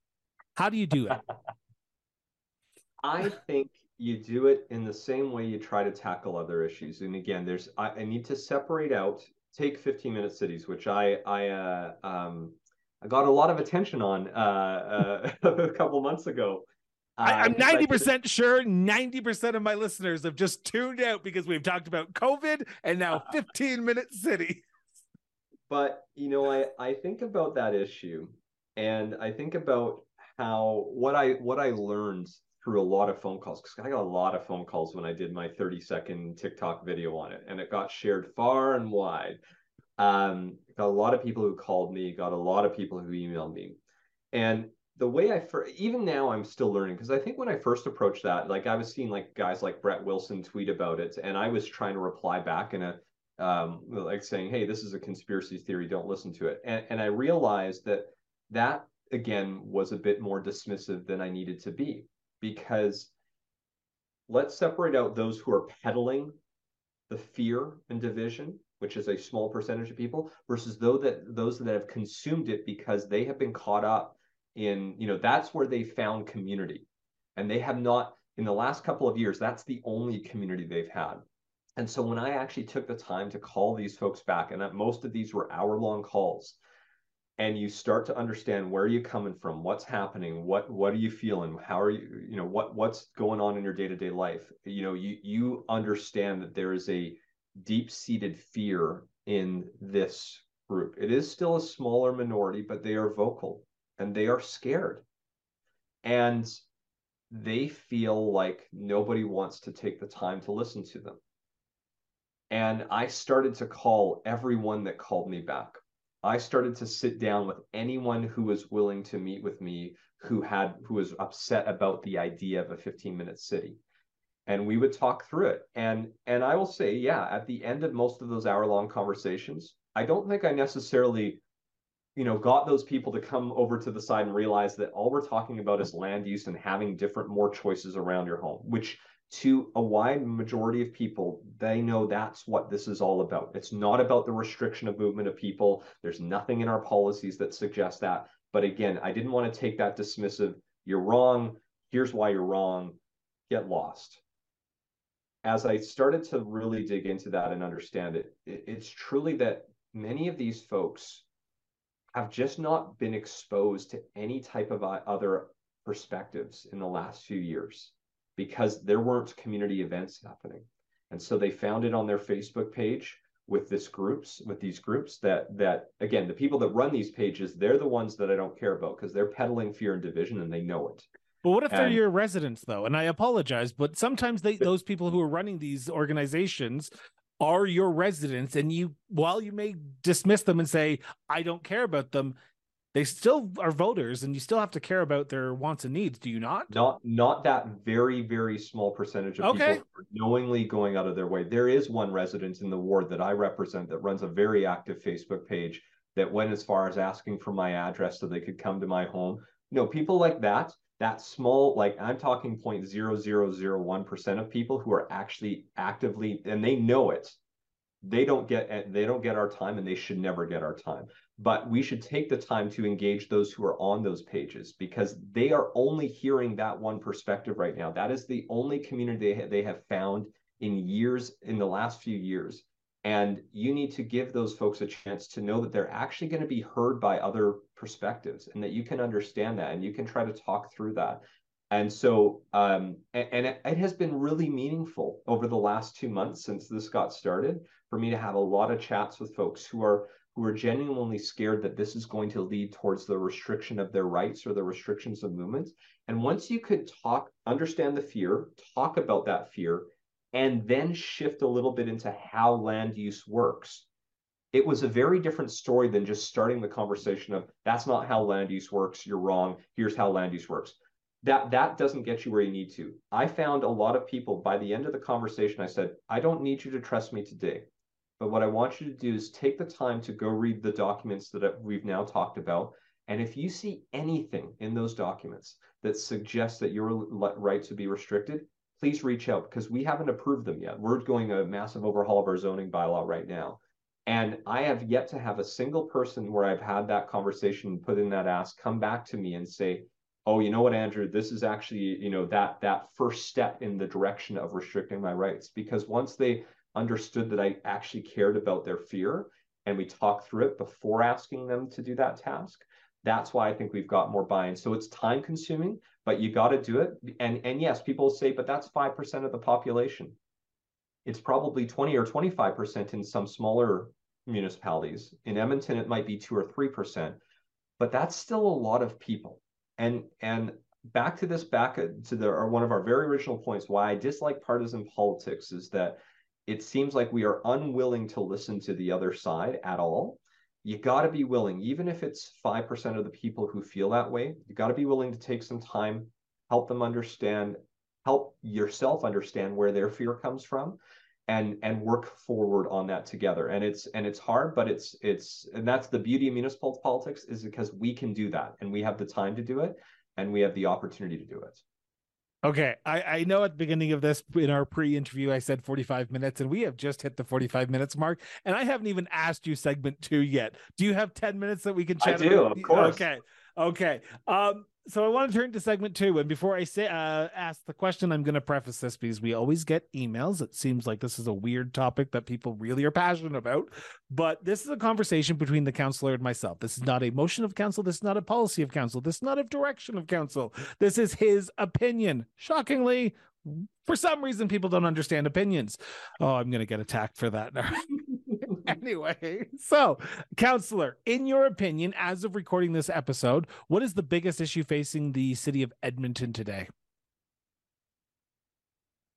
How do you do it? I think you do it in the same way you try to tackle other issues. And again, there's I, I need to separate out. Take 15 minute cities, which I I uh, um I got a lot of attention on uh, uh a couple months ago. I, Uh, I- 90% sure 90% of my listeners have just tuned out because we've talked about COVID and now 15 minute city. but you know i i think about that issue and i think about how what i what i learned through a lot of phone calls because i got a lot of phone calls when i did my 30 second tiktok video on it and it got shared far and wide um got a lot of people who called me got a lot of people who emailed me and the way i fir- even now i'm still learning because i think when i first approached that like i was seeing like guys like brett wilson tweet about it and i was trying to reply back in a um, like saying, "Hey, this is a conspiracy theory. Don't listen to it." And, and I realized that that again was a bit more dismissive than I needed to be because let's separate out those who are peddling the fear and division, which is a small percentage of people, versus those that those that have consumed it because they have been caught up in you know that's where they found community, and they have not in the last couple of years. That's the only community they've had. And so when I actually took the time to call these folks back, and that most of these were hour long calls, and you start to understand where you're coming from, what's happening, what what are you feeling, how are you, you know, what what's going on in your day to day life. You know, you you understand that there is a deep seated fear in this group. It is still a smaller minority, but they are vocal and they are scared, and they feel like nobody wants to take the time to listen to them and I started to call everyone that called me back. I started to sit down with anyone who was willing to meet with me who had who was upset about the idea of a 15 minute city. And we would talk through it. And and I will say, yeah, at the end of most of those hour long conversations, I don't think I necessarily you know got those people to come over to the side and realize that all we're talking about is land use and having different more choices around your home which to a wide majority of people, they know that's what this is all about. It's not about the restriction of movement of people. There's nothing in our policies that suggests that. But again, I didn't want to take that dismissive, you're wrong, here's why you're wrong, get lost. As I started to really dig into that and understand it, it's truly that many of these folks have just not been exposed to any type of uh, other perspectives in the last few years because there weren't community events happening. And so they found it on their Facebook page with this groups with these groups that that again the people that run these pages they're the ones that I don't care about because they're peddling fear and division and they know it. But what if and, they're your residents though? And I apologize, but sometimes they those people who are running these organizations are your residents and you while you may dismiss them and say I don't care about them, they still are voters and you still have to care about their wants and needs do you not? Not not that very very small percentage of okay. people knowingly going out of their way. There is one resident in the ward that i represent that runs a very active facebook page that went as far as asking for my address so they could come to my home. You know people like that that small like i'm talking 0.0001% of people who are actually actively and they know it they don't get eh, they don't get our time and they should never get our time but we should take the time to engage those who are on those pages because they are only hearing that one perspective right now. That is the only community they, ha- they have found in years, in the last few years. And you need to give those folks a chance to know that they're actually going to be heard by other perspectives and that you can understand that and you can try to talk through that. And so, um, and, it has been really meaningful over the last two months since this got started for me to have a lot of chats with folks who are who are genuinely scared that this is going to lead towards the restriction of their rights or the restrictions of movements. And once you could talk, understand the fear, talk about that fear, and then shift a little bit into how land use works, it was a very different story than just starting the conversation of that's not how land use works, you're wrong, here's how land use works. That that doesn't get you where you need to. I found a lot of people by the end of the conversation, I said, I don't need you to trust me today. But what I want you to do is take the time to go read the documents that we've now talked about. And if you see anything in those documents that suggests that your rights would be restricted, please reach out because we haven't approved them yet. We're going a massive overhaul of our zoning bylaw right now. And I have yet to have a single person where I've had that conversation, put in that ask, come back to me and say, oh, you know what, Andrew, this is actually, you know, that that first step in the direction of restricting my rights. Because once they understood that I actually cared about their fear and we talked through it before asking them to do that task. That's why I think we've got more buy-in. So it's time consuming, but you got to do it. And and yes, people say, but that's 5% of the population. It's probably 20 or 25% in some smaller municipalities. In Edmonton, it might be two or 3%, but that's still a lot of people. And and back to this back to the or one of our very original points why I dislike partisan politics is that it seems like we are unwilling to listen to the other side at all. You got to be willing, even if it's 5% of the people who feel that way, you got to be willing to take some time, help them understand, help yourself understand where their fear comes from and and work forward on that together and it's and it's hard but it's it's and that's the beauty of municipal politics is because we can do that and we have the time to do it and we have the opportunity to do it Okay, I, I know at the beginning of this in our pre-interview I said 45 minutes and we have just hit the 45 minutes mark and I haven't even asked you segment 2 yet. Do you have 10 minutes that we can chat I do, about? of course. Okay. Okay. Um so I want to turn to segment two, and before I say uh, ask the question, I'm going to preface this because we always get emails. It seems like this is a weird topic that people really are passionate about, but this is a conversation between the councillor and myself. This is not a motion of council. This is not a policy of council. This is not a direction of council. This is his opinion. Shockingly, for some reason, people don't understand opinions. Oh, I'm going to get attacked for that now. anyway, so councillor, in your opinion, as of recording this episode, what is the biggest issue facing the city of Edmonton today?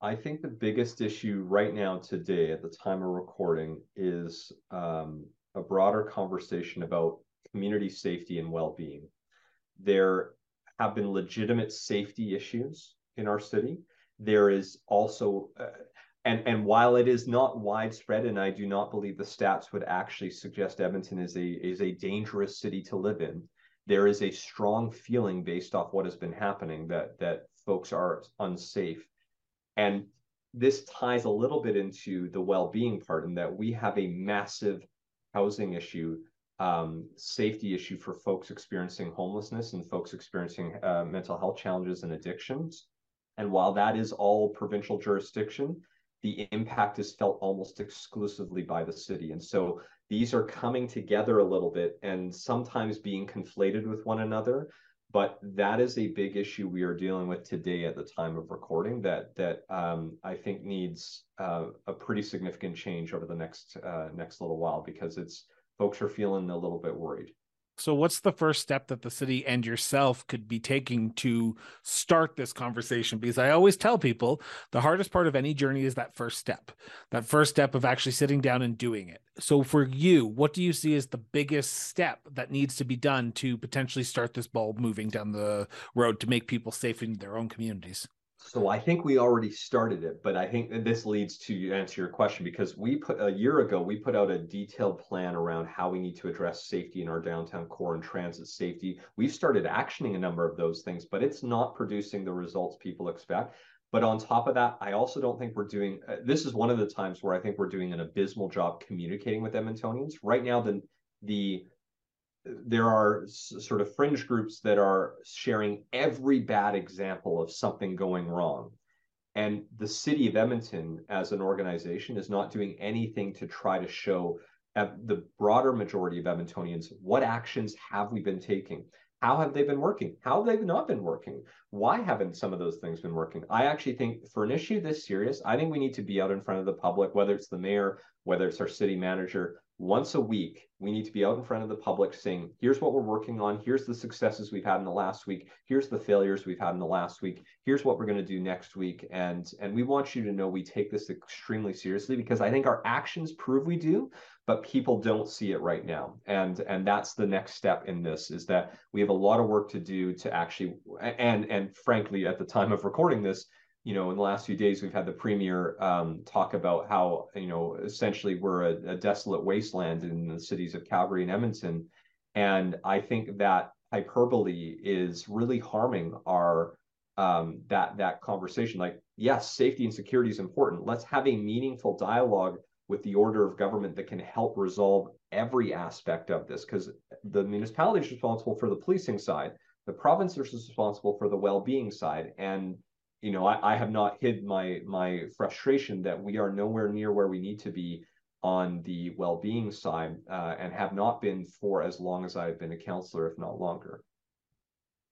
I think the biggest issue right now, today, at the time of recording, is um, a broader conversation about community safety and well being. There have been legitimate safety issues in our city. There is also, uh, and and while it is not widespread, and I do not believe the stats would actually suggest Edmonton is a is a dangerous city to live in, there is a strong feeling based off what has been happening that that folks are unsafe, and this ties a little bit into the well-being part in that we have a massive housing issue um, safety issue for folks experiencing homelessness and folks experiencing uh, mental health challenges and addictions. And while that is all provincial jurisdiction, the impact is felt almost exclusively by the city. And so these are coming together a little bit and sometimes being conflated with one another. But that is a big issue we are dealing with today at the time of recording that that um, I think needs uh, a pretty significant change over the next uh, next little while because it's folks are feeling a little bit worried. So, what's the first step that the city and yourself could be taking to start this conversation? Because I always tell people the hardest part of any journey is that first step, that first step of actually sitting down and doing it. So, for you, what do you see as the biggest step that needs to be done to potentially start this ball moving down the road to make people safe in their own communities? So I think we already started it, but I think this leads to answer your question because we put a year ago we put out a detailed plan around how we need to address safety in our downtown core and transit safety. We've started actioning a number of those things, but it's not producing the results people expect. But on top of that, I also don't think we're doing uh, this is one of the times where I think we're doing an abysmal job communicating with Edmontonians. Right now, the the there are sort of fringe groups that are sharing every bad example of something going wrong. And the city of Edmonton, as an organization, is not doing anything to try to show uh, the broader majority of Edmontonians what actions have we been taking? How have they been working? How have they not been working? Why haven't some of those things been working? I actually think for an issue this serious, I think we need to be out in front of the public, whether it's the mayor, whether it's our city manager, once a week, we need to be out in front of the public saying, here's what we're working on. Here's the successes we've had in the last week. Here's the failures we've had in the last week. Here's what we're going to do next week. And, and we want you to know we take this extremely seriously because I think our actions prove we do, but people don't see it right now. And, and that's the next step in this is that we have a lot of work to do to actually, and, and frankly, at the time of recording this, you know, in the last few days, we've had the premier um, talk about how, you know, essentially we're a, a, desolate wasteland in the cities of Calgary and Edmonton. And I think that hyperbole is really harming our um, that that conversation. Like, yes, safety and security is important. Let's have a meaningful dialogue with the order of government that can help resolve every aspect of this, because the municipality is responsible for the policing side, the province is responsible for the well-being side, and you know, I, I have not hid my my frustration that we are nowhere near where we need to be on the well-being side, uh, and have not been for as long as I've been a councillor, if not longer.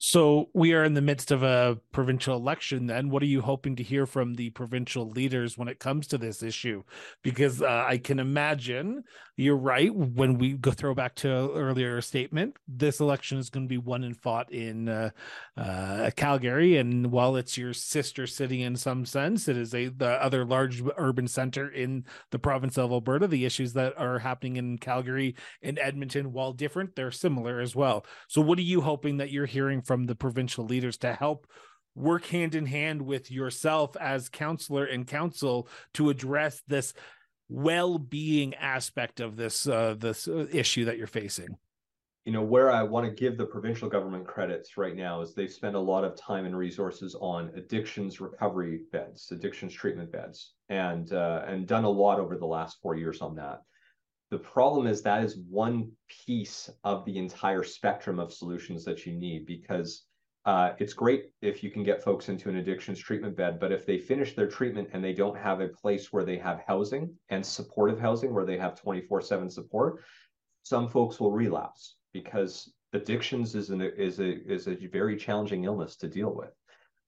So we are in the midst of a provincial election. Then, what are you hoping to hear from the provincial leaders when it comes to this issue? Because uh, I can imagine you're right. When we go throw back to earlier statement, this election is going to be won and fought in uh, uh, Calgary, and while it's your sister city in some sense, it is a the other large urban center in the province of Alberta. The issues that are happening in Calgary and Edmonton, while different, they're similar as well. So, what are you hoping that you're hearing? From the provincial leaders to help work hand in hand with yourself as councillor and council to address this well-being aspect of this uh, this uh, issue that you're facing. You know where i want to give the provincial government credits right now is they've spent a lot of time and resources on addictions recovery beds addictions treatment beds and uh, and done a lot over the last four years on that the problem is that is one piece of the entire spectrum of solutions that you need because uh, it's great if you can get folks into an addictions treatment bed, but if they finish their treatment and they don't have a place where they have housing and supportive housing where they have 24 7 support, some folks will relapse because addictions is, an, is, a, is a very challenging illness to deal with.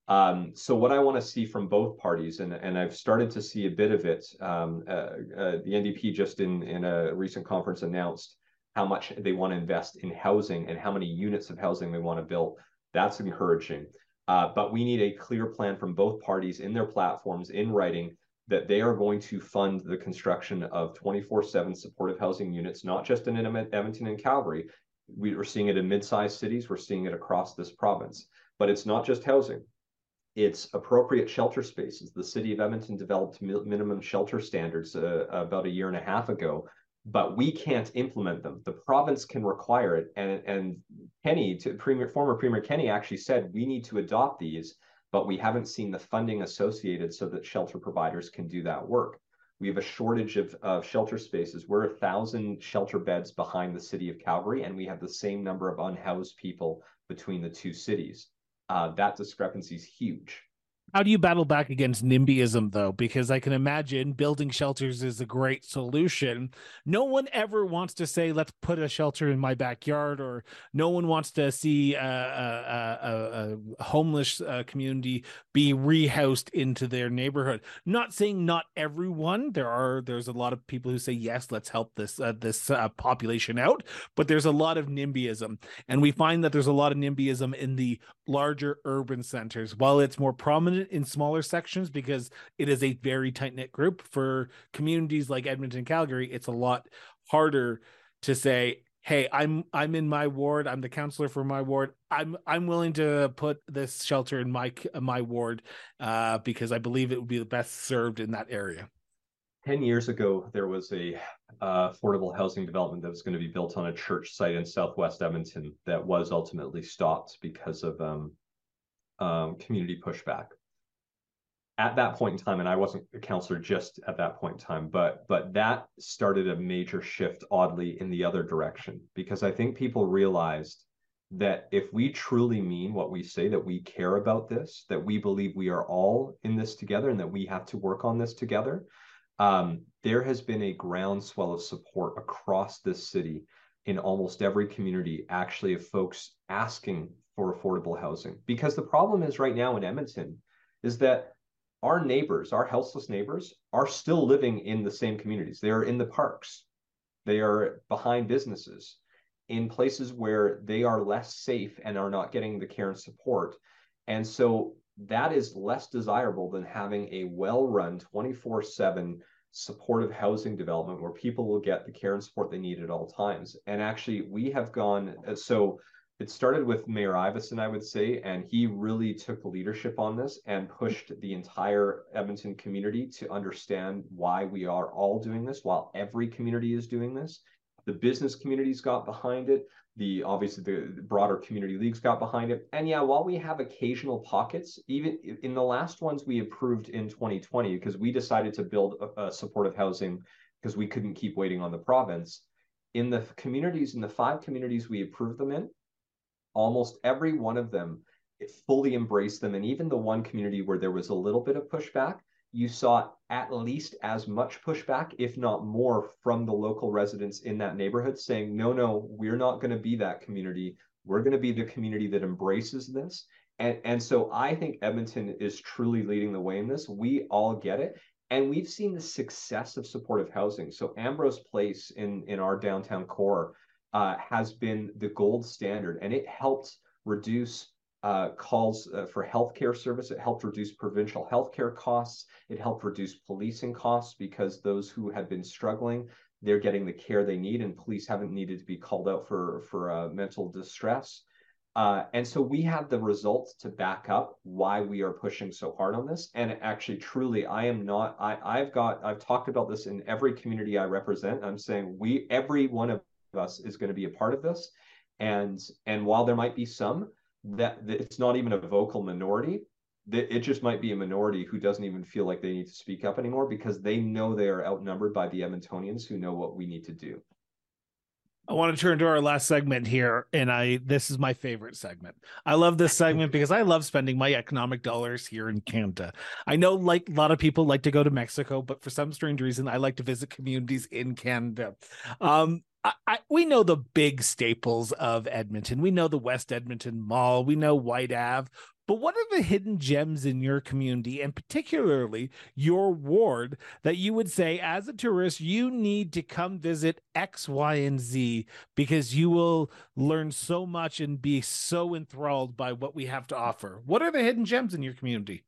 Um, so what I want to see from both parties, and, and I've started to see a bit of it, um, uh, uh, the NDP just in, in a recent conference announced how much they want to invest in housing and how many units of housing they want to build. That's encouraging. Uh, but we need a clear plan from both parties in their platforms in writing that they are going to fund the construction of 24-7 supportive housing units, not just in Edmonton and Calgary. We are seeing it in mid-sized cities. We're seeing it across this province. But it's not just housing it's appropriate shelter spaces. The city of Edmonton developed mi- minimum shelter standards uh, about a year and a half ago, but we can't implement them. The province can require it, and and Kenney, to Premier, former Premier Kenney, actually said we need to adopt these, but we haven't seen the funding associated so that shelter providers can do that work. We have a shortage of, of shelter spaces. We're a thousand shelter beds behind the city of Calgary, and we have the same number of unhoused people between the two cities uh, that discrepancy is huge. How do you battle back against NIMBYism though? Because I can imagine building shelters is a great solution. No one ever wants to say, "Let's put a shelter in my backyard," or no one wants to see a, a, a, a homeless uh, community be rehoused into their neighborhood. Not saying not everyone. There are there's a lot of people who say, "Yes, let's help this uh, this uh, population out," but there's a lot of NIMBYism, and we find that there's a lot of NIMBYism in the larger urban centers. While it's more prominent in smaller sections because it is a very tight knit group, for communities like Edmonton, Calgary, it's a lot harder to say, "Hey, I'm I'm in my ward. I'm the councillor for my ward. I'm I'm willing to put this shelter in my my ward uh, because I believe it would be the best served in that area." 10 years ago, there was a uh, affordable housing development that was going to be built on a church site in Southwest Edmonton that was ultimately stopped because of um, um, community pushback. At that point in time, and I wasn't a councillor just at that point in time, but but that started a major shift, oddly, in the other direction because I think people realized that if we truly mean what we say, that we care about this, that we believe we are all in this together, and that we have to work on this together, um, there has been a groundswell of support across this city in almost every community, actually, of folks asking for affordable housing. Because the problem is right now in Edmonton is that our neighbors, our houseless neighbors, are still living in the same communities. They are in the parks, they are behind businesses, in places where they are less safe and are not getting the care and support. And so that is less desirable than having a well run 24 7 supportive housing development where people will get the care and support they need at all times. And actually, we have gone uh, so it started with Mayor Iveson, I would say, and he really took the leadership on this and pushed the entire Edmonton community to understand why we are all doing this, while every community is doing this. The business communities got behind it the obviously the broader community leagues got behind it. And yeah, while we have occasional pockets, even in the last ones we approved in 2020, because we decided to build a, a supportive housing because we couldn't keep waiting on the province. In the communities, in the five communities we approved them in, almost every one of them fully embraced them. And even the one community where there was a little bit of pushback, you saw at least as much pushback, if not more, from the local residents in that neighborhood saying, no, no, we're not going to be that community. We're going to be the community that embraces this. And, and so I think Edmonton is truly leading the way in this. We all get it. And we've seen the success of supportive housing. So Ambrose Place in, in our downtown core uh, has been the gold standard, and it helped reduce uh, calls uh, for healthcare service. It helped reduce provincial healthcare costs. It helped reduce policing costs because those who had been struggling, they're getting the care they need, and police haven't needed to be called out for for uh, mental distress. Uh, and so we have the results to back up why we are pushing so hard on this. And actually, truly, I am not. I I've got. I've talked about this in every community I represent. I'm saying we, every one of us, is going to be a part of this. And and while there might be some that, that it's not even a vocal minority that it just might be a minority who doesn't even feel like they need to speak up anymore because they know they are outnumbered by the Edmontonians who know what we need to do. I want to turn to our last segment here, and I this is my favorite segment. I love this segment because I love spending my economic dollars here in Canada. I know, like a lot of people, like to go to Mexico, but for some strange reason, I like to visit communities in Canada. Um, I, I, we know the big staples of Edmonton. We know the West Edmonton Mall. We know White Ave. But what are the hidden gems in your community and particularly your ward that you would say, as a tourist, you need to come visit X, Y, and Z because you will learn so much and be so enthralled by what we have to offer? What are the hidden gems in your community?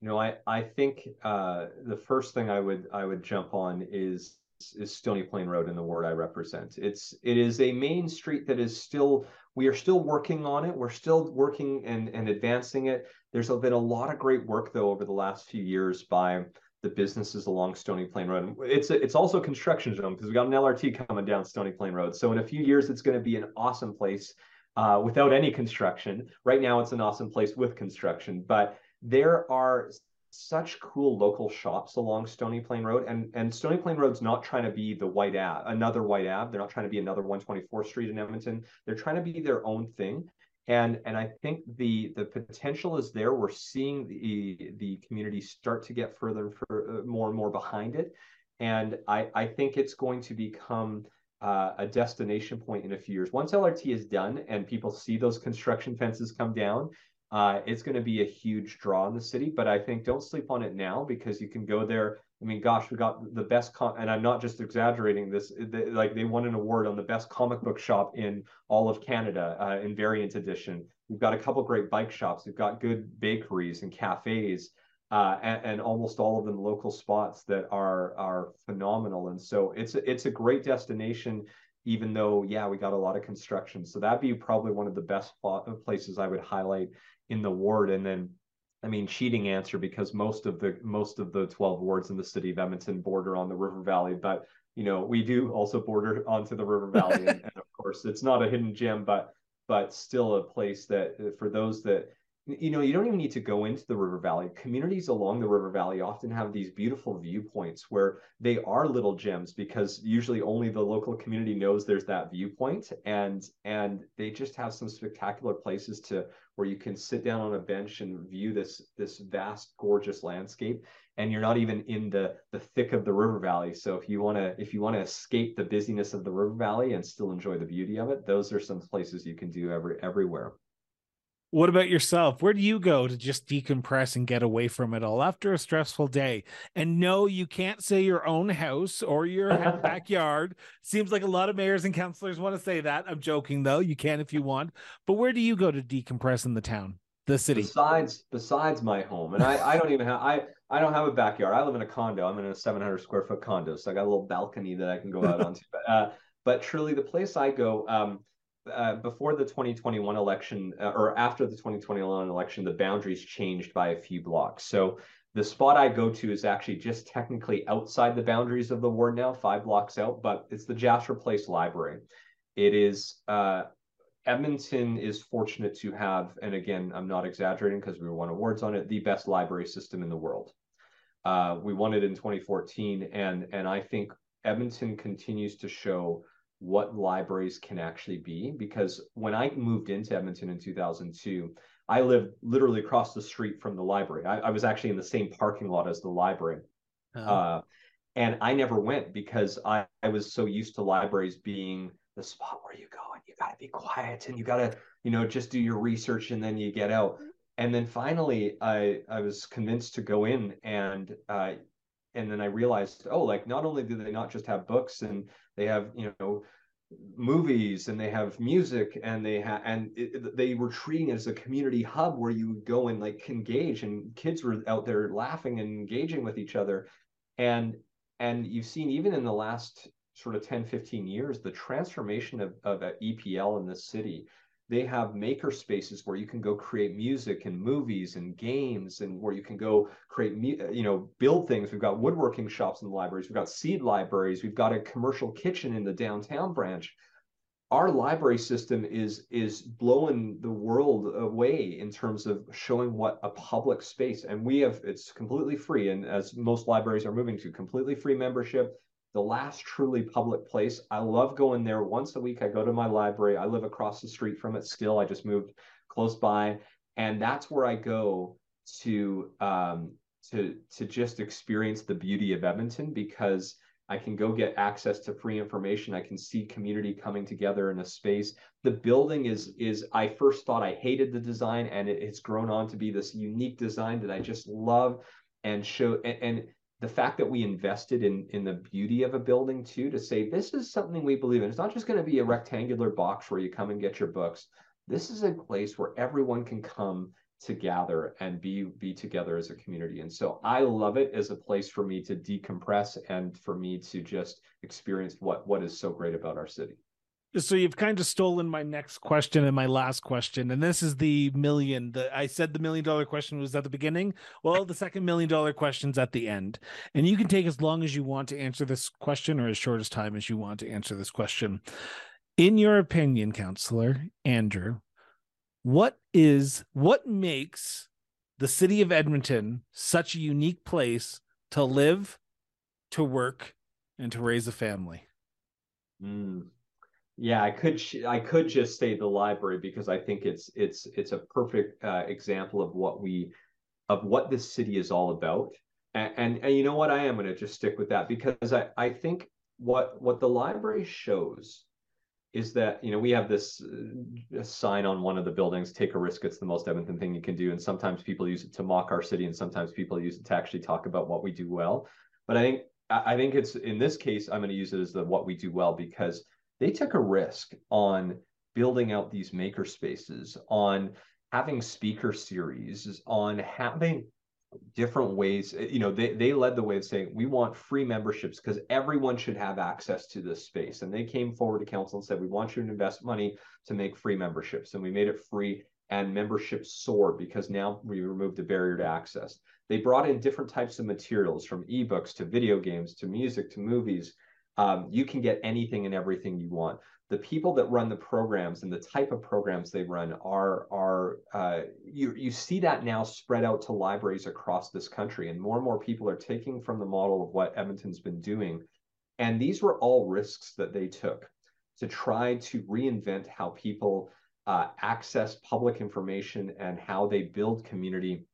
You know, I, I think uh, the first thing I would I would jump on is is Stony Plain Road in the ward I represent. It's it is a main street that is still we are still working on it. We're still working and, and advancing it. There's been a lot of great work though over the last few years by the businesses along Stony Plain Road. It's a, it's also construction zone because we got an LRT coming down Stony Plain Road. So in a few years, it's going to be an awesome place uh, without any construction. Right now, it's an awesome place with construction, but there are such cool local shops along Stony Plain Road. And, and Stony Plain Road's not trying to be the White Ave, another White Ave. They're not trying to be another 124th Street in Edmonton. They're trying to be their own thing. and and I think the the potential is there. We're seeing the the community start to get further and uh, more and more behind it, and I I think it's going to become uh, a destination point in a few years. Once LRT is done and people see those construction fences come down, uh, it's going to be a huge draw in the city. But I think don't sleep on it now because you can go there. I mean, gosh, we got the best, com- and I'm not just exaggerating this. Like they won an award on the best comic book shop in all of Canada uh, in Variant Edition. We've got a couple great bike shops. We've got good bakeries and cafes. Uh, and, and, almost all of them local spots that are are phenomenal. And so it's a, it's a great destination, even though yeah we got a lot of construction. So that'd be probably one of the best places I would highlight in the ward. And then, I mean, cheating answer because most of the most of the 12 wards in the city of Edmonton border on the River Valley, but you know we do also border onto the River Valley, and, and of course it's not a hidden gem, but but still a place that for those that you know, you don't even need to go into the river valley. Communities along the river valley often have these beautiful viewpoints where they are little gems because usually only the local community knows there's that viewpoint and and they just have some spectacular places to where you can sit down on a bench and view this this vast gorgeous landscape and you're not even in the the thick of the river valley. So if you want to if you want to escape the busyness of the river valley and still enjoy the beauty of it, those are some places you can do every everywhere. What about yourself? Where do you go to just decompress and get away from it all after a stressful day? And no, you can't say your own house or your backyard. Seems like a lot of mayors and councilors want to say that. I'm joking though. You can if you want. But where do you go to decompress in the town, the city? Besides, besides my home, and I, I don't even have I I don't have a backyard. I live in a condo. I'm in a 700 square foot condo, so I got a little balcony that I can go out onto. But uh, but truly, the place I go. Um, uh, before the 2021 election uh, or after the 2021 election, the boundaries changed by a few blocks. So the spot I go to is actually just technically outside the boundaries of the ward now, five blocks out, but it's the Jasper Place Library. It is uh, Edmonton is fortunate to have, and again, I'm not exaggerating because we won awards on it, the best library system in the world. Uh, we won it in 2014, and and I think Edmonton continues to show what libraries can actually be. Because when I moved into Edmonton in 2002, I lived literally across the street from the library. I, I was actually in the same parking lot as the library. Oh. Uh, and I never went because I, I was so used to libraries being the spot where you go and you got to be quiet and you got to, you know, just do your research and then you get out. And then finally, I I was convinced to go in and uh, and then I realized, oh, like not only do they not just have books and they have you know movies and they have music and they have and it, they were treating it as a community hub where you would go and like engage and kids were out there laughing and engaging with each other. And and you've seen even in the last sort of 10 15 years the transformation of, of uh, epl in this city they have maker spaces where you can go create music and movies and games and where you can go create uh, you know build things. We've got woodworking shops in the libraries. We've got seed libraries. We've got a commercial kitchen in the downtown branch. Our library system is is blowing the world away in terms of showing what a public space and we have it's completely free and as most libraries are moving to completely free membership the last truly public place. I love going there once a week. I go to my library. I live across the street from it still. I just moved close by, and that's where I go to um, to to just experience the beauty of Edmonton because I can go get access to free information. I can see community coming together in a space. The building is is I first thought I hated the design, and it, it's grown on to be this unique design that I just love and show and, and the fact that we invested in in the beauty of a building too to say this is something we believe in. It's not just going to be a rectangular box where you come and get your books. This is a place where everyone can come to gather and be be together as a community. And so i love it as a place for me to decompress and for me to just experience what what is so great about our city so you've kind of stolen my next question and my last question and this is the million the i said the million dollar question was at the beginning. Well the second million dollar question's at the end and you can take as long as you want to answer this question or as short as time as you want to answer this question. In your opinion councillor andrew what is what makes the city of edmonton such a unique place to live to work and to raise a family? Mm Yeah, I could I could just say the library because I think it's it's it's a perfect uh, example of what we of what this city is all about. And, and, and you know what? I am going to just stick with that because I I think what what the library shows is that you know we have this uh, sign on one of the buildings take a risk it's the most edmonton thing you can do and sometimes people use it to mock our city and sometimes people use it to actually talk about what we do well but i think i think it's in this case i'm going to use it as the what we do well because they took a risk on building out these maker spaces on having speaker series on having different ways eh, you know they, they led the way of saying we want free memberships because everyone should have access to this space. And they came forward to council and said we want you to invest money to make free memberships. And we made it free and membership soared because now we removed the barrier to access. They brought in different types of materials from ebooks to video games to music to movies um, you can get anything and everything you want the people that run the programs and the type of programs they run are are uh, you you see that now spread out to libraries across this country, and more and more people are taking from the model of what Edmonton's been doing, and these were all risks that they took to try to reinvent how people uh, access public information and how they build community.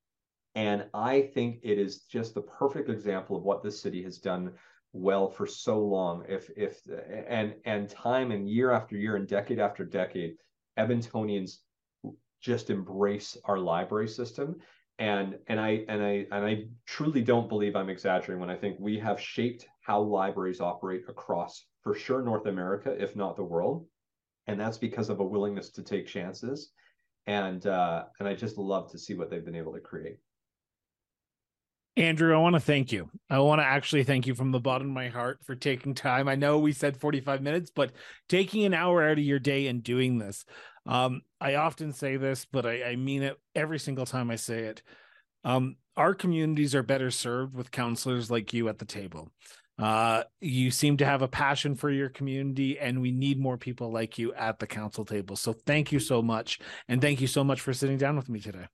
And I think it is just the perfect example of what this city has done well for so long. If if and and time and year after year and decade after decade edmontonians just embrace our library system. And and i and i and i truly don't believe i'm exaggerating when i think we have shaped how libraries operate across for sure north america if not the world. And that's because of a willingness to take chances. And uh and i just love to see what they've been able to create Andrew, I want to thank you. I want to actually thank you from the bottom of my heart for taking time. I know we said 45 minutes, but taking an hour out of your day and doing this. Um, I often say this, but I, I mean it every single time I say it. Um, our communities are better served with councillors like you at the table. Uh, you seem to have a passion for your community, and we need more people like you at the council table. So, thank you so much. And thank you so much for sitting down with me today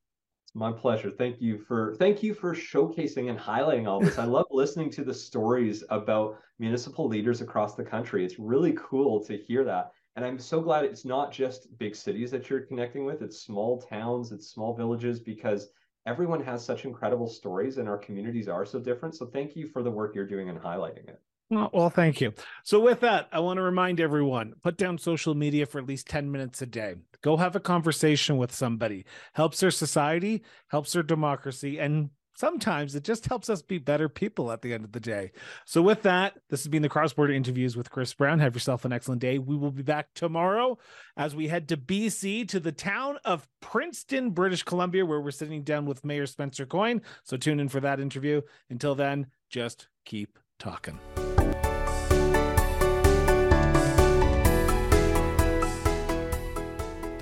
my pleasure. Thank you for thank you for showcasing and highlighting all this. I love listening to the stories about municipal leaders across the country. It's really cool to hear that. And I'm so glad it's not just big cities that you're connecting with, it's small towns, it's small villages because everyone has such incredible stories and our communities are so different. So thank you for the work you're doing and highlighting it. Well, well, thank you. So, with that, I want to remind everyone put down social media for at least 10 minutes a day. Go have a conversation with somebody. Helps their society, helps their democracy, and sometimes it just helps us be better people at the end of the day. So, with that, this has been the Cross Border Interviews with Chris Brown. Have yourself an excellent day. We will be back tomorrow as we head to BC to the town of Princeton, British Columbia, where we're sitting down with Mayor Spencer Coyne. So, tune in for that interview. Until then, just keep talking.